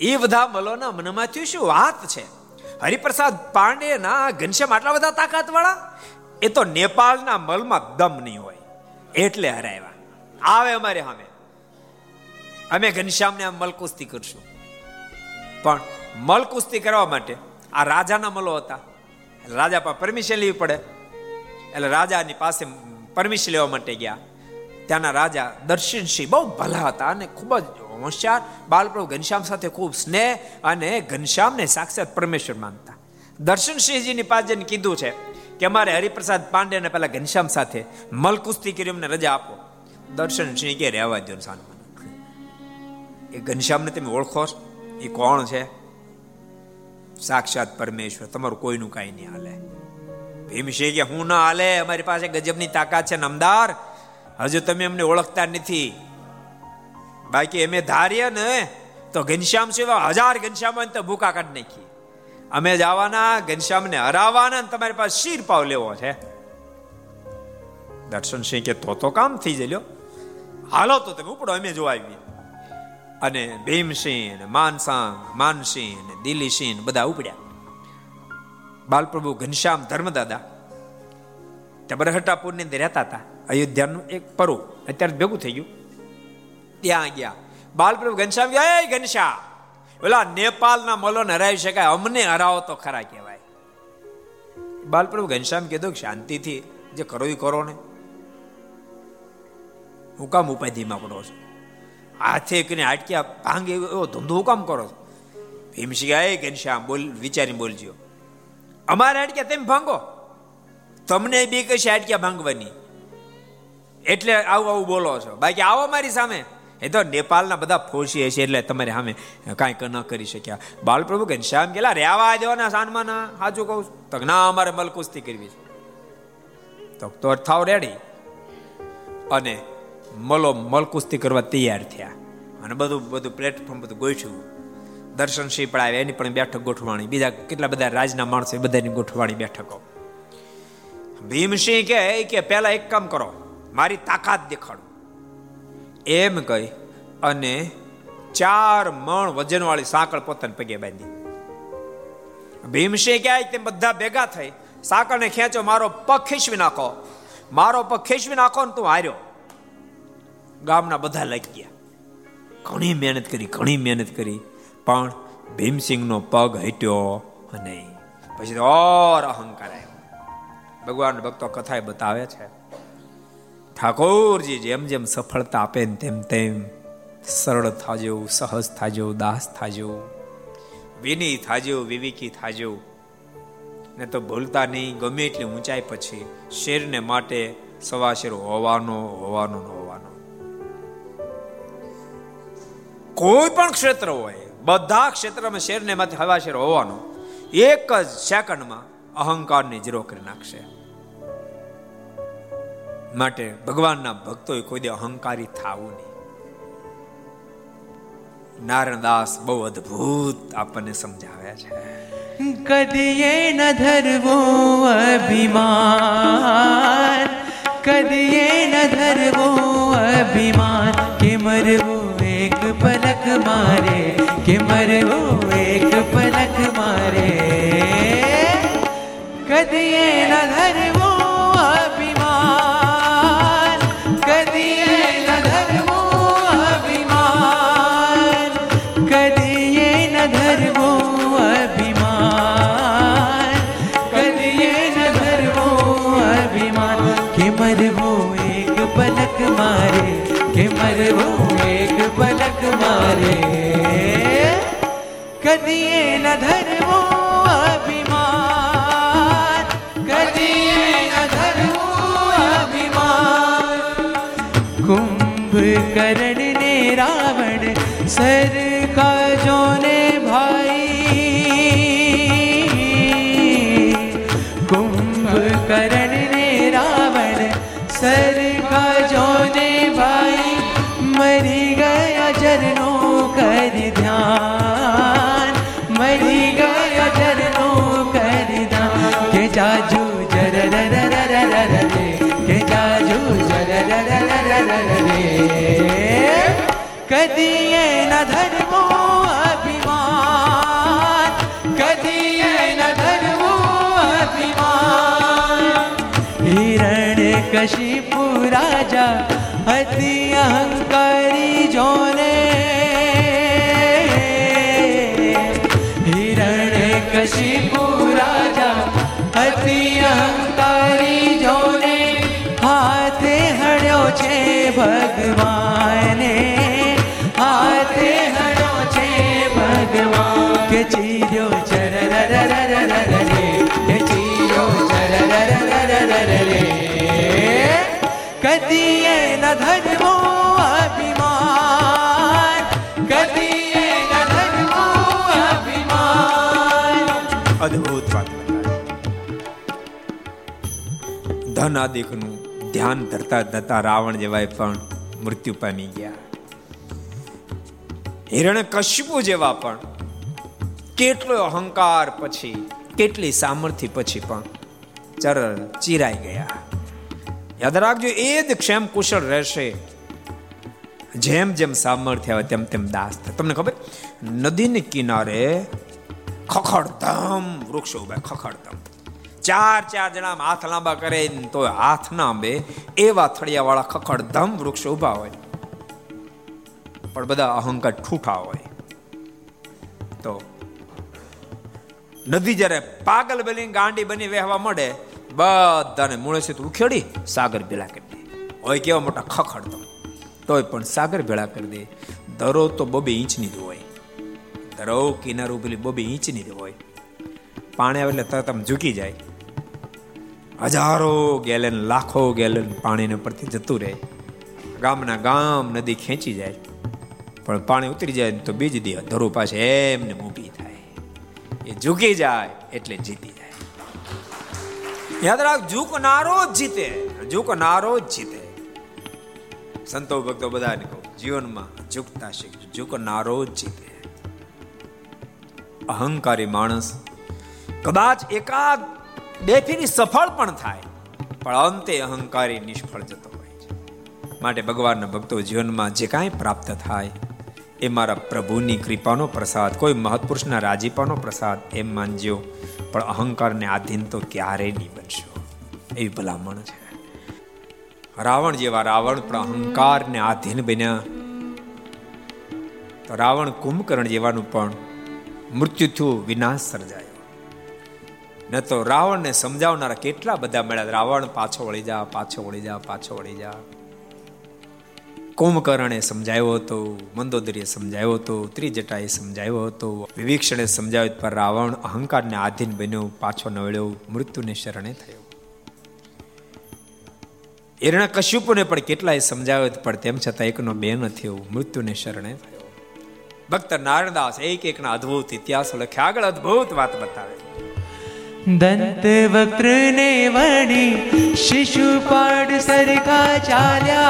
B: એ બધા મલોના મનમાંથી શું વાત છે? હરિપ્રસાદ, પાંડેના, ઘનશ્યામ આટલા બધા તાકાત વાળા એ તો નેપાળના મલમાં દમ નહીં હોય. એટલે હરાવ્યા આવે અમારે સામે. અમે ઘનશ્યામને આમ મલકુસ્તી કરશું. પણ મલકુસ્તી કરવા માટે આ રાજાના મલો હતા. રાજા પાસે પરમિશન લેવી પડે. એટલે રાજાની પાસે પરમિશન લેવા માટે ગયા. ત્યાંના રાજા દર્શનસિંહ બહુ ભલા હતા અને ખૂબ જ હોશિયાર, બાલપ્રભુ ઘનશ્યામ સાથે ખૂબ સ્નેહ અને ઘનશ્યામને સાક્ષાત પરમેશ્વર માનતા. દર્શનસિંહજીની પાસે જઈને કીધું છે કે અમારે હરિપ્રસાદ પાંડેને પહેલા ઘનશ્યામ સાથે મલકુસ્તી કરી અમને રજા આપો. દર્શનસિંહ કે રહેવા દો એ ઘનશ્યામને તમે ઓળખો એ કોણ છે? સાક્ષાત પરમેશ્વર, તમારું કોઈનું કાંઈ નહીં હાલે. ભીમસિંહ કે હું ના હાલે, અમારી પાસે ગજબની તાકાત છે નમદાર હજુ તમે અમને ઓળખતા નથી. બાકી અમે ધારીએ ને, તો ઘનશ્યામ સિવાય હજાર ઘનશ્યામ તો ભૂકા કાઢ નાખી અમે જવાના ઘનશ્યામને હરાવવાના તમારી પાસે શીર પાવ લેવો છે. દર્શનસિંહ કે તો તો કામ થઈ જલ્યો. હાલો તો તમે ઉપડો, અમે જોવા આવીએ. અને ભીમસિંહ માનસાંગ માનસિંહ દિલ્હીસિંહ બધા ઉપડ્યા. બાલપ્રભુ ઘનશ્યામ ધર્મદાદા તે બરહટાપુરની અંદર રહેતા હતા. અયોધ્યાનું એક પરું અત્યારે ભેગું થઈ ગયું. ત્યાં ગયા. બાલપ્રભુ ઘનશ્યામ ગયા ઘનશ્યામ, ઓલા નેપાળના મલોને હરાવી શકાય અમને હરાવો તો ખરા કહેવાય. બાલપ્રભુ ઘનશ્યામ કીધું કે, શાંતિથી જે કરો એ કરો ને. હું કામ ઉપાધિમાં પડો છો. હાથે કરીને હાટક્યા ભાંગે એવો ધંધો કામ કરો છો? ભીમસિંહ એ ઘનશ્યામ બોલ વિચારી બોલજો. અમારે હાટક્યા તેમ ભાંગો? તમને બી કશે હાટક્યા ભાંગવાની? એટલે આવું આવું બોલો છો. બાકી આવો મારી સામે. એ તો નેપાળના બધા ફોસી હશે એટલે તમારે સામે કાંઈક ન કરી શક્યા. બાલપ્રભુ ઘનશ્યામ કેલા રેવા દેવાના સાનમાં ના. સાચું કહું તો ના, અમારે મલકુસ્તી કરવી છે. તો તો થાવ રેડી. અને મલો મલકુસ્તી કરવા તૈયાર થયા. અને બધું બધું પ્લેટફોર્મ બધું ગોઠવ્યું દર્શન સિંહ પડાવે, એની પણ બેઠક ગોઠવાણી બીજા કેટલા બધા રાજના માણસો બધાની ગોઠવાણી બેઠકો. ભીમસિંહ કહે કે, પહેલા એક કામ કરો. મારી તાકાત દેખાડો. એમ કહી અને ચાર મણ વજનવાળી સાંકળ પોતાને પગે બાંધી. ભીમસિંહ ક્યાંય તે બધા ભેગા થઈ. સાંકળને ખેંચો, મારો પગ ખીસવી નાખો. મારો પગ ખીસવી નાખો ને તું હાર્યો. ગામના બધા લઈ ગયા ઘણી મહેનત કરી, ઘણી મહેનત કરી, પણ ભીમસિંહનો પગ હટ્યો નહીં પછી ઓર અહંકાર આવ્યો. ભગવાન ભક્તો કથા બતાવે છે, ઠાકોરજી જેમ જેમ સફળતા આપે ને તેમ તેમ સરળ થાજો, સહજ થાજો, દાસ થાજો વિની થાજો, વિવેકી થાજો. ને તો ભૂલતા નહીં, ગમે એટલી ઊંચાઈ પછી શેરને માટે સવા શેર હોવાનો હોવાનો હોવાનો. કોઈ પણ ક્ષેત્ર હોય, બધા ક્ષેત્રમાં શેરને માટે હવા શેર હોવાનો, એક જ સેકન્ડમાં અહંકારને જીરો કરી નાખશે. માટે ભગવાનના ભક્તોએ કોઈ દે અહંકારી થવું નહીં. નારણદાસ બહુ અદ્ભુત આપણને સમજાવે છે.
C: કદીએ ન ધરવો અભિમાન કદીએ ન ધરવો અભિમાન કે મરવો પલક મારે કે મરવો એક પલક મારે કદી ન ધરવો કદીએ ન ધરવો અભિમાન કદીએ ન ધરવો અભિમાન કુંભકર્ણ ને રાવણ સરકાજો ને ભાઈ કુંભકર્ણ ને રાવણ સરકાજો ને ભાઈ મરી ગયા જરનો કરી કશિપુ રાજા અતિ અહંકારી જોને હિરણ કશિપુ રાજા અતિ અહંકારી જોને હાથે હળ્યો છે ભગવાને કે ચર
B: ધન આદિકનું ધ્યાન ધરતા ધરતા રાવણ જેવાય પણ મૃત્યુ પામી ગયા. હિરણ કશ્યપુ જેવા પણ કેટલો અહંકાર પછી, કેટલી સામર્થ્ય પછી પણ ચરણ ચીરાઈ ગયા. યાદ રાખજો, એ જ ક્ષેમ કુશળ રહેશે. જેમ જેમ સામર્થ્ય આવે તેમ તેમ દાસ થાય. તમને ખબર? નદીને કિનારે ખખડધમ, વૃક્ષો ઊભા, ખખડધમ. ચાર ચાર જણા આમ હાથ લાંબા કરે ને તો હાથ ના આંબે, એવા થળિયા વાળા ખખડધમ વૃક્ષો ઊભા હોય. પણ બધા અહંકાર ઠૂઠા હોય. તો નદી જ્યારે પાગલ બની ગાંડી બની વહેવા મળે, બધાને મૂળે ઉખેડી, સાગર ભેળા કરી દે. હોય કેવા મોટા ખખડતો તોય પણ સાગર ભેળા કરી દે. દરો તો બબે ઇંચની જ હોય. દરો કિનારો પેલી બબે ઇંચની જ હોય. પાણી આવે એટલે તરત આમ ઝૂકી જાય. હજારો ગેલન, લાખો ગેલન પાણીને પરથી જતું રહે. ગામના ગામ નદી ખેંચી જાય. પણ પાણી ઉતરી જાય તો બીજ દી. ધરો પાસે એમને મૂકી એ ઝૂકી જાય એટલે જીતી જાય. યાદ રાખ ઝૂકનારો જ જીતે. ઝૂકનારો જ જીતે. સંતો ભક્તો બધાને કહું, જીવનમાં ઝૂકતા શીખજો. ઝૂકનારો જ જીતે. અહંકારી માણસ કદાચ એકાદ બે સફળ પણ થાય, પણ અંતે અહંકારી નિષ્ફળ જતો હોય છે. માટે ભગવાનના ભક્તો જીવનમાં જે કાંઈ પ્રાપ્ત થાય એ મારા પ્રભુની કૃપાનો પ્રસાદ, કોઈ મહત્પુરુષના રાજીપાનો પ્રસાદ એમ માનજો, પણ અહંકારને આધીન તો ક્યારેય નહીં બનશો. એવી ભલામણ છે. રાવણ જેવા રાવણ પણ અહંકારને આધીન બન્યા. તો રાવણ કુંભકર્ણ જેવાનું પણ મૃત્યુ થયું વિનાશ સર્જાયો. ન તો રાવણને સમજાવનારા કેટલા બધા મળ્યા. રાવણ પાછો વળી જા, પાછો વળી જા, પાછો વળી જા. કુંભકર્ણે સમજાવ્યો હતો, મંદોદરીએ સમજાવ્યો હતો, ત્રિજટાએ સમજાવ્યો હતો વિભીક્ષણે સમજાવ્યો પર રાવણ અહંકારને આધીન બન્યો, પાછો નવળ્યો મૃત્યુને શરણે થયો. એરણા કશ્યપોને પણ કેટલાય સમજાવ્યો પણ તેમ છતાં એકનો બે ન થયો, મૃત્યુને શરણે થયો. ભક્ત નારણદાસ એક એકના અદ્ભુત ઇતિહાસ લખ્યા, આગળ અદ્ભુત વાત બતાવે.
C: दन्तवक्त्रने वणि शिशुपाडसरिका चाल्या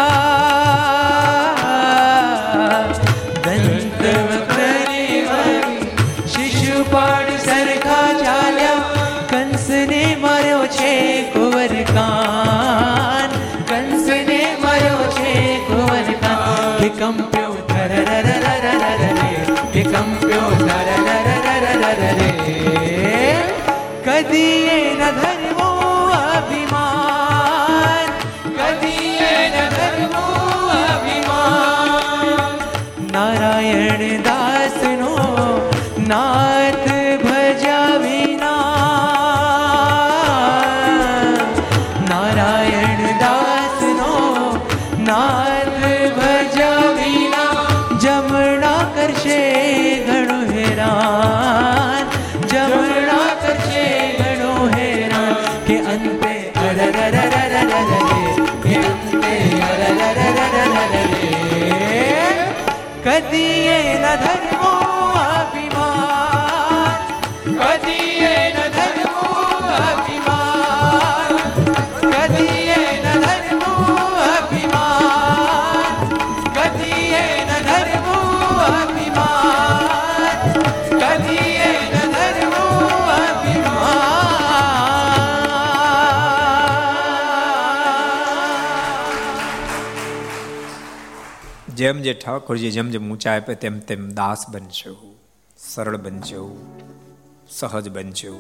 B: જેમ જે ઠાકોરજી જેમ જેમ ઊંચા આપે તેમ તેમ દાસ બનશે સરળ બનશે સહજ બનશો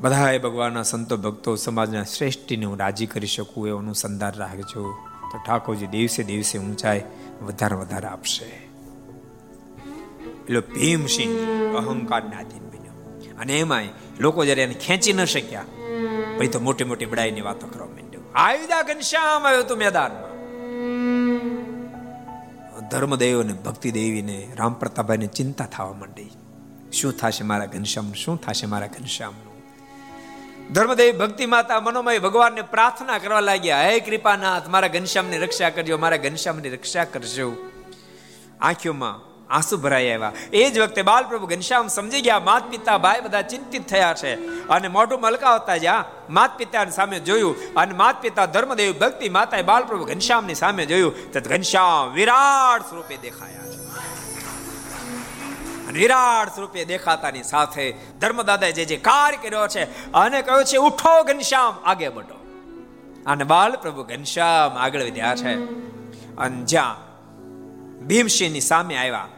B: બધાએ ભગવાનના સંતો ભક્તો સમાજના શ્રેષ્ઠીને હું રાજી કરી શકું એવો અનુસંધાન રાખજો. તો ઠાકોરજી દિવસે દિવસે ઊંચાઈ વધારે વધારે આપશે. એટલે ભીમસિંહ અહંકાર આધીન બન્યો. અને એમાંય લોકો જ્યારે એને ખેંચી ન શક્યા, પછી તો મોટી મોટી બડાઈની વાતો કરવા માંડ્યો. આયુધા ઘનશ્યામ આવ્યો તું મેદાનમાં. ધર્મદેવ અને ભક્તિ દેવીને રામ પ્રતાપભાઈને ચિંતા થવા માંડી. શું થશે મારા ઘનશ્યામ શું થશે મારા ઘનશ્યામનું? ધર્મદેવ, ભક્તિ માતા, મનોમય ભગવાનને પ્રાર્થના કરવા લાગ્યા. હે કૃપાનાથ, મારા ઘનશ્યામની રક્ષા કરજો, મારા ઘનશ્યામની રક્ષા કરજો. આંખોમાં આંસુ ભરાઈ આવ્યા. એ જ વખતે બાલપ્રભુ ઘનશ્યામ સમજી ગયા માત પિતા ભાઈ બધા ચિંતિત થયા છે. અને મોઢું મલકાવતા જ્યાં માત પિતાની સામે જોયું અને માત પિતા ધર્મદેવ ભક્તિ માતાએ બાલપ્રભુ ઘનશ્યામની સામે જોયું. તો ઘનશ્યામ વિરાટ સ્વરૂપે દેખાયા છે. વિરાટ સ્વરૂપે દેખાતાની સાથે ધર્મદાદાએ જે જે કાર્ય કર્યો છે અને કહ્યું છે, ઉઠો ઘનશ્યામ, આગે બઢો. અને બાલ પ્રભુ ઘનશ્યામ આગળ વધ્યા છે. અને જ્યાં ભીમસિંહની સામે આવ્યા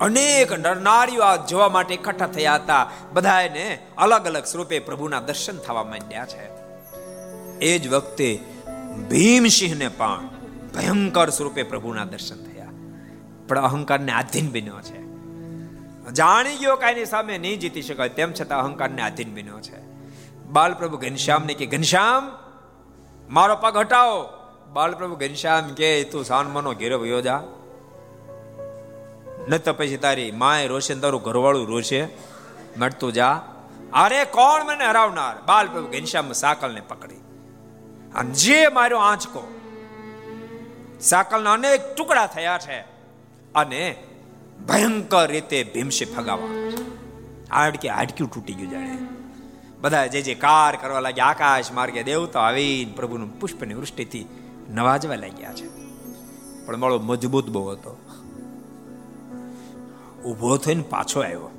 B: અનેક નરનારીઓ આ જોવા માટે એકઠા થયા હતા. બધાને અલગ અલગ સ્વરૂપે પ્રભુના દર્શન થવા માંડ્યા છે. એ જ વખતે ભીમસિંહને પણ ભયંકર સ્વરૂપે પ્રભુના દર્શન થયા. પણ અહંકારને આધીન બન્યો છે. જાણી ગયો કાંઈની સામે નહીં જીતી શકાય તેમ છતાં અહંકારને આધીન બન્યો છે. બાલપ્રભુ ઘનશ્યામને કે, ઘનશ્યામ, મારો પગ હટાવો. બાલપ્રભુ ઘનશ્યામ કે, તું સાનમાનો ઘેરો વયો જા. ન તો પછી તારી માય રોશે તારું ઘરવાળું રોશે. મળતું જા. અરે કોણ મને હરાવનાર? બાલપ્રભુ ઘનશ્યામ સાકલને પકડી. અને જે માર્યો આંચકો. સાકલના અનેક ટુકડા થયા છે અને ભયંકર રીતે ભીમસે ફગાવવાનો હાડકે હાડક્યું તૂટી ગયું જાણે. બધા જે જે કાર કરવા લાગ્યા, આકાશ માર્ગે દેવતા આવીને પ્રભુનું પુષ્પની વૃષ્ટિથી નવાજવા લાગ્યા છે. પણ મારો મજબૂત બહુ હતો. ઊભો થઈને પાછો આવ્યો.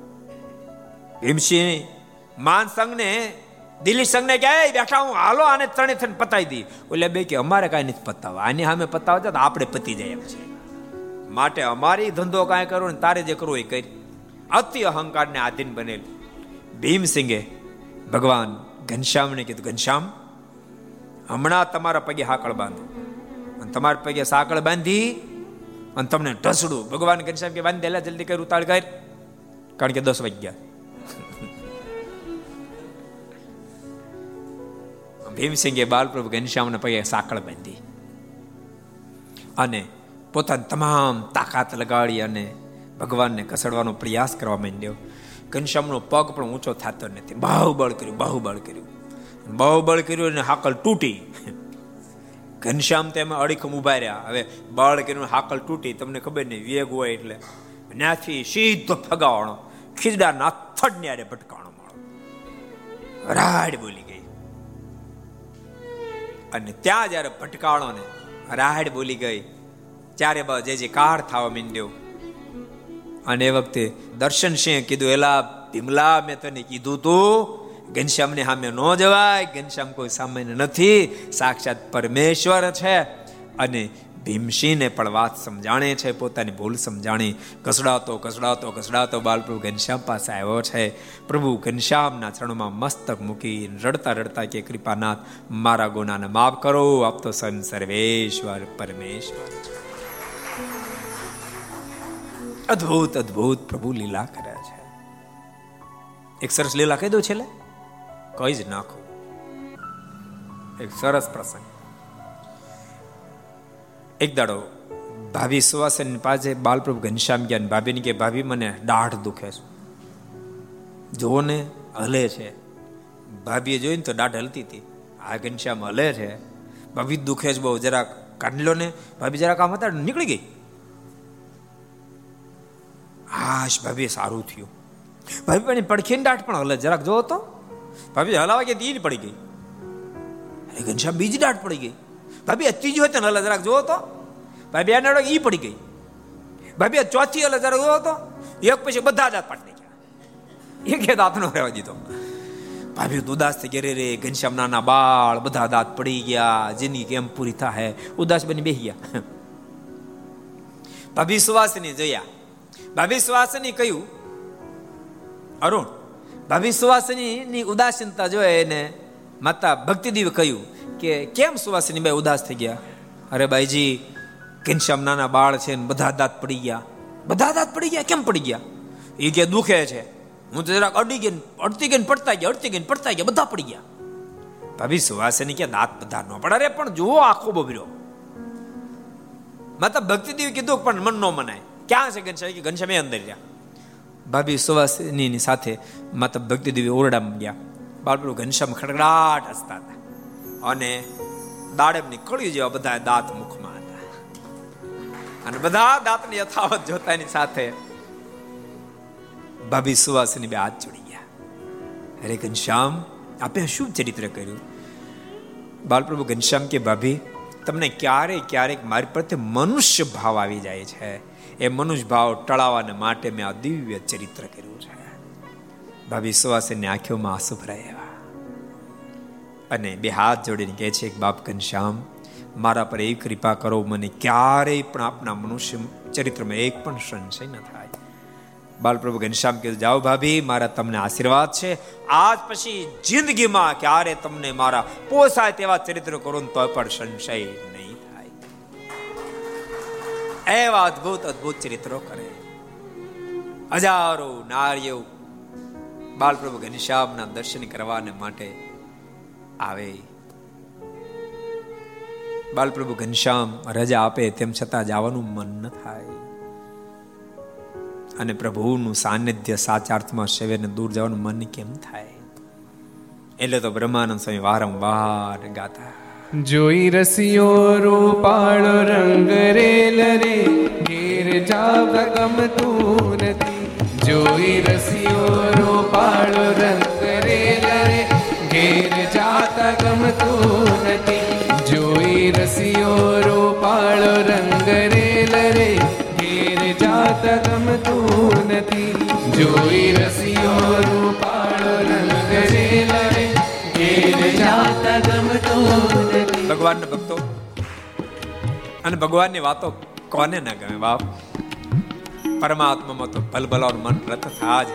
B: ભીમસિંહ માન સંઘને દિલ્હી સંઘને કે બેઠા હું હાલો આને ત્રણે થઈને પતાવી દી. એટલે બે, કે અમારે કાંઈ નથી પતાવવા. આની સામે પતાવવા તો આપણે પતી જાય એમ છે. માટે અમારી ધંધો કાંઈ કરવો ને તારે જે કરવું એ કરી. અતિ અહંકારને આધીન બનેલ ભીમસિંહે ભગવાન ઘનશ્યામને કીધું, ઘનશ્યામ, હમણાં તમારા પગે હાકળ બાંધો. અને તમારા પગે સાકળ બાંધી અને તમને ઢસડું. ભગવાન ઘનશ્યામ કે બાંધી દેલા જલ્દી કર, ઉતાળ કર. કારણ કે દસ વાગ્યા. ભીમસિંહે બાલપ્રભુ ઘનશ્યામને પગે સાકળ બાંધી. અને પોતાની તમામ તાકાત લગાડી અને ભગવાનને ઘસડવાનો પ્રયાસ કરવા માંડ્યો. ઘનશ્યામનો પગ પણ ઊંચો થતો નથી. બાહુબળ કર્યું બાહુબળ કર્યું. બાહુબળ કર્યું અને હાકલ તૂટી. ઘનશ્યામ તેમાં અડીખમ ઊભા રહ્યા. હવે બળ કર્યું હાકલ તૂટી, તમને ખબર નહીં, વેગ હોય એટલે. ત્યાંથી સીધો ફગાવણો ખીજડા ના થડ ભટકાણો માળો રાડ બોલી ગઈ. અને ત્યાં જયારે ભટકાણો ને રાડ બોલી ગઈ, ત્યારે બા જે જે કાર થવા મીંડ્યો. અને એ વખતે દર્શન સિંહ કીધું, એલા ભીમલા મેં તને કીધું તું ઘનશ્યામને સામે ન જવાય, ઘનશ્યામ કોઈ સામાન્ય નથી, સાક્ષાત પરમેશ્વર છે. અને ભીમસિંહને પણ વાત સમજાણે છે, પોતાની ભૂલ સમજાણી. કસડાતો કસડાતો કસડાતો બાલપ્રભુ ઘનશ્યામ પાસે આવ્યો છે. પ્રભુ ઘનશ્યામના ચરણમાં મસ્તક મૂકી રડતા રડતા કે કૃપાનાથ, મારા ગુનાને માફ કરો આપતો સન સર્વેશ્વર પરમેશ્વર. અદ્ભુત અદ્ભુત પ્રભુ લીલા કરે છે. એક સરસ લીલા કહી દો છેલ્લે. કહી જ નાખો. એક સરસ પ્રસંગ. એક દાડો ભાભી સુવાસન પાસે બાલપ્રભુ ઘનશ્યામ ગયા ભાભીને કે ભાભી, મને દાઢ દુખે છે. જુઓ ને, હલે છે. ભાભીએ જોઈને તો દાઢ હલતી હતી. આ ઘનશ્યામ, હલે છે. ભાભી દુખે છે બહુ. જરાક કાઢી લો ને. ભાભી જરાક આમ હતા, નીકળી ગઈ. હાશ, ભાભી, સારું થયું. ભાભી પણ પડખીને દાઢ પણ હલે. જરાક જોવો તો. ભાભી, હલાવા કે તી પડી ગઈ? અરે ઘનશ્યામ બીજી દાઢ પડી ગઈ. ભાભી, આ ત્રીજી હોય હલે જરાક જોવો તો. ભાભી આને ઈ પડી ગઈ. ભાભી, આ ચોથી હલા જરાક જોવો તો. એક પછી બધા દાંત પાડી ગયા એક દાંત નો રહેવા દીધો. ભાભી ઉદાસ થઈ ગયા રે ઘનશ્યામ નાના બાળ, બધા દાંત પડી ગયા. જેની કેમ પૂરી થાય ઉદાસ બની બેસી ગયા. ભાભી, સુવાસની જોયા. ભાભી, સુવાસની કહ્યું, અરુણ ભાભી સુવાસની ઉદાસીનતા જોઈ એને માતા ભક્તિદેવ કહ્યું કે કેમ સુવાસની ભાઈ ઉદાસ થઈ ગયા? અરે ભાઈજી ઘનશ્યામ નાના બાળ છે ને બધા દાંત પડી ગયા. બધા દાંત પડી ગયા? કેમ પડી ગયા? એ કે દુખે છે. હું તો જરાક અડી ગઈ અડતી ગઈ પડતા ગયા, અડતી ગઈ પડતા ગયા, બધા પડી ગયા. ભાભી સુવાસની કે દાંત બધા ન પડે? અરે પણ જુઓ આખો બબર્યો માતા ભક્તિદેવી કીધું પણ મન ન મનાય. ક્યાં છે ઘનશ્યામ કે ઘનશ્યામ અંદર રહ્યા. ભાભી સુવાસની સાથે માતા ભક્તિદેવી ઓરડામાં ગયા બાળપ્રભુ ઘનશ્યામ ખડગડાટ હસતા હતા અને દાડેમની કળી જેવા બધા દાંત મુખમાં હતા. અને બધા દાંતની યથાવત જોતાની સાથે ભાભી સુવાસની બે હાથ જોડી ગયા. અરે ઘનશ્યામ, આપે શું ચરિત્ર કર્યું? બાલપ્રભુ ઘનશ્યામ કે, ભાભી, તમને ક્યારેક ક્યારેક મારી પ્રત્યે મનુષ્ય ભાવ આવી જાય છે. એ મનુષ્ય ભાવ ટળાવવાને માટે મેં આ દિવ્ય ચરિત્ર કર્યું છે. ભાભી સુવાસની આંખોમાં આંસુ ભરાય અને બે હાથ જોડીને કહે છે બાપ ઘનશ્યામ મારા પર એવી કૃપા કરો, મને ક્યારેય પણ આપના મનુષ્ય ચરિત્રમાં એક પણ સંશય ન થાય. બાલપ્રભુ ઘનશ્યામ કીધું, જાઓ ભાભી, મારા તમને આશીર્વાદ છે. આજ પછી જિંદગીમાં ક્યારે તમને મારા પોસાય તેવા ચરિત્ર કરો તો પણ સંશય એવા અદ્ભુત અદ્ભુત ચરિત્રો કરે. હજારો નારીઓ બાલપ્રભુ ઘનશ્યામના દર્શન કરવાને માટે આવે. બાલપ્રભુ ઘનશ્યામ રજા આપે તેમ છતાં જવાનું મન ન થાય. અને પ્રભુનું સાનિધ્ય સાચા અર્થમાં સેવેને દૂર જવાનું મન કેમ થાય? એટલે તો બ્રહ્માનંદ સ્વામી વારંવાર ગાતા.
A: જોઈ રસિયો રૂપાળો રંગ રેલ રે, ઘેર જાવ ગમતું નથી. જોઈ રસિયો રૂપાળો રંગ રેલ રે, ઘેર જાતા ગમતું નથી. જોઈ રસિયો રૂપાળો રંગ રેલ રે, ઘેર જાતા ગમતું નથી. જોઈ રસિયો રૂપાળો રંગ રેલ રે, ઘેર જાતા ગમતો
B: ભગવાનના ભક્તો. અને ભગવાનની વાતો કોને ના ગમે બાપ? પરમાત્મામાં તો ભલભલાનું મન રથ થાજ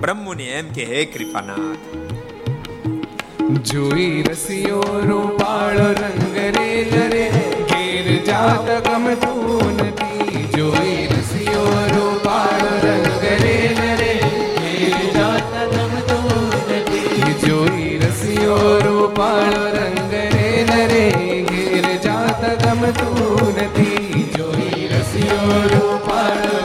B: બ્રહ્મુની એમ કે, હે કૃપાનાથ.
A: જોઈ રસિયો રૂપાળો રંગ રેલ રે ઘેર જાત ગમતું નથી જોઈ રસિયો રૂપાળો રંગ રેલ રે ઘેર જાત ગમતું નથી જોઈ રસિયો રૂપાળો રંગ રેલ રે ઘેર જાત ગમતું નથી. જોઈ રસિયો રૂપાળો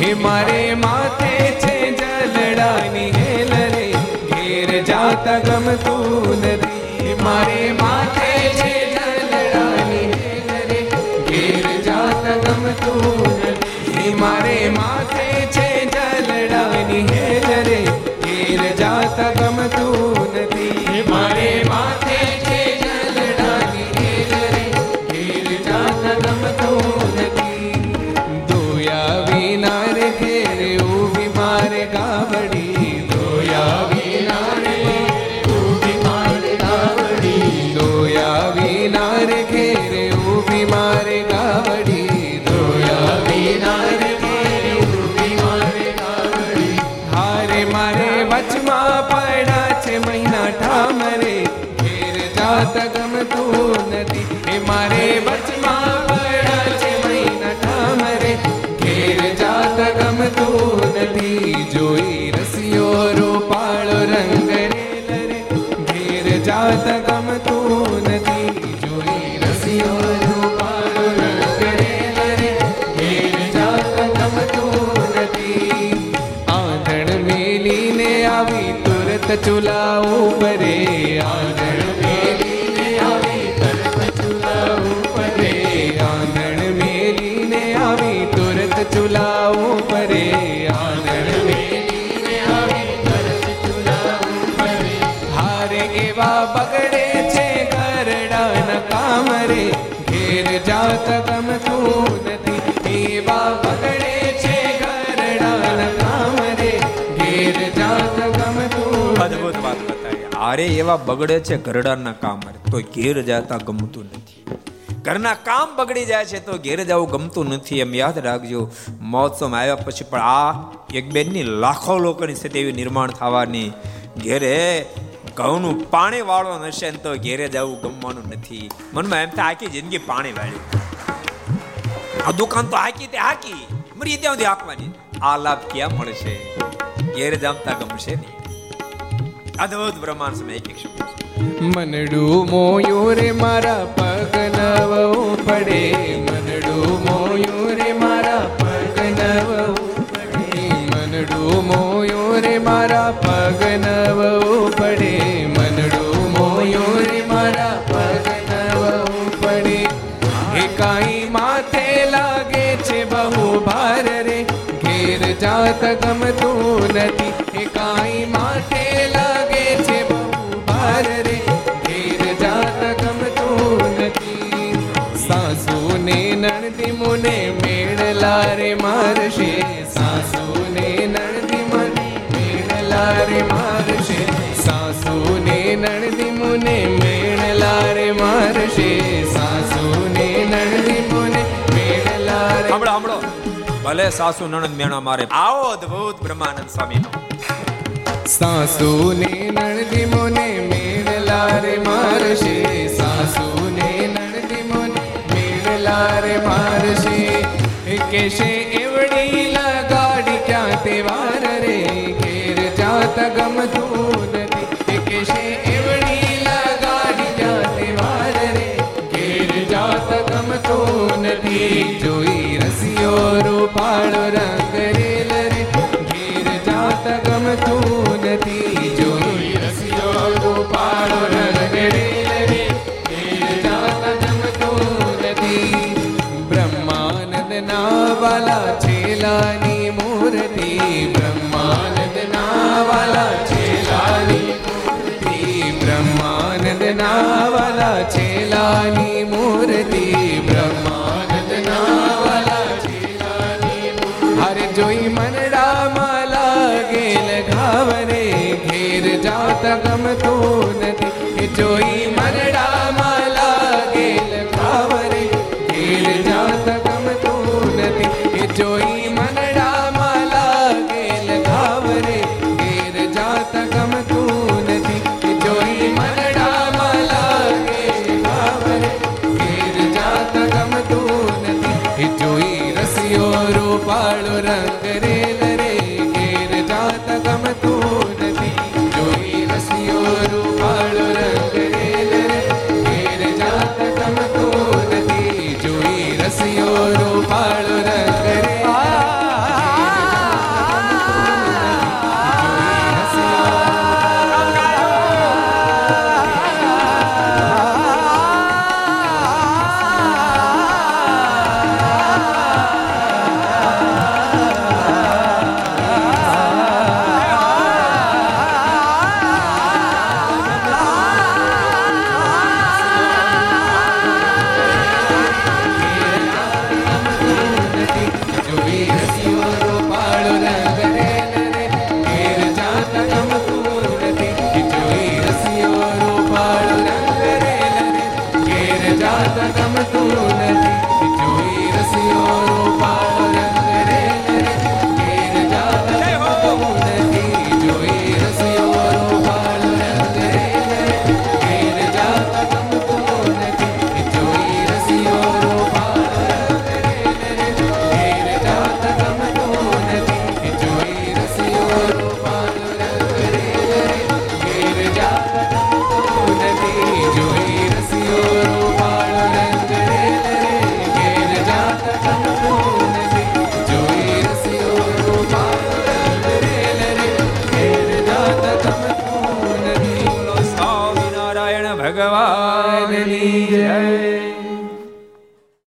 A: હે મારે માથે છે જલડાની હેલ રે ઘેર જાતા ગમતું નથી. મારે માથે છે જલડાની હેલ રે ઘેર જાતા ગમતું નથી. મારે માથે જોઈ રસિયો રૂપાળો રંગ રે. ઘેર જાત ગમતું નથી. જોઈ રસિયો રૂપાળો રંગ રે. ઘેર જાત ગમતું નથી. આંધણ મેલીને આવી તુરત ચૂલા ઉપરે
B: આરે એવા બગડે છે ઘરડાના કામ તો ઘેર જાતા ગમતું નથી. ઘરના કામ બગડી જાય છે તો ઘેર જવું ગમતું નથી, એમ યાદ રાખજો. મહોત્સવ આવ્યા પછી પણ આ એક બેનની લાખો લોકોની સ્થિતિ એવી નિર્માણ થવાની. ઘેરે ઘઉંનું પાણી વાળવાનું હશે ને તો ઘેરે જવું ગમવાનું નથી. મનમાં એમ તો આખી જિંદગી પાણી વાળ્યું આ દુકાન તો હાકી તે હાકી. મરી ત્યાં સુધી હાંકવાની. આ લાભ ક્યાં મળશે? ઘેર જામતા ગમશે નહીં. અદ્ભુત બ્રહ્માંડ સમય એક એક શબ્દ.
A: મનડું મોયું રે મારા પગ નવવું પડે. મનડું મોયું રે મારા પગ નવવું પડે. મનડું મોયું રે મારા પગ જાત ગમતું નથી એ કાંઈ
B: ભલે સાસુ નણંદ મેણા મારે. આવો અદભુત બ્રહ્માનંદ સ્વામીનો.
A: સાસુ ને નણદી મોને મેળલા રે મારશે. સાસુ ને નણદી મોને મેળલા રે મારશે. કેશે એવડી લગાડી ક્યાં તે વાર રે? કેર જાત ગમતું નથી. કેશે એવડી લગાડી ક્યાં તે વાર રે? કેર જાત ગમતું નથી. જોઈ રૂપાળો રંગ રેલ રે ઘેર જાત ગમતું જાતા ગમતું નથી. જોઈ મરડામાં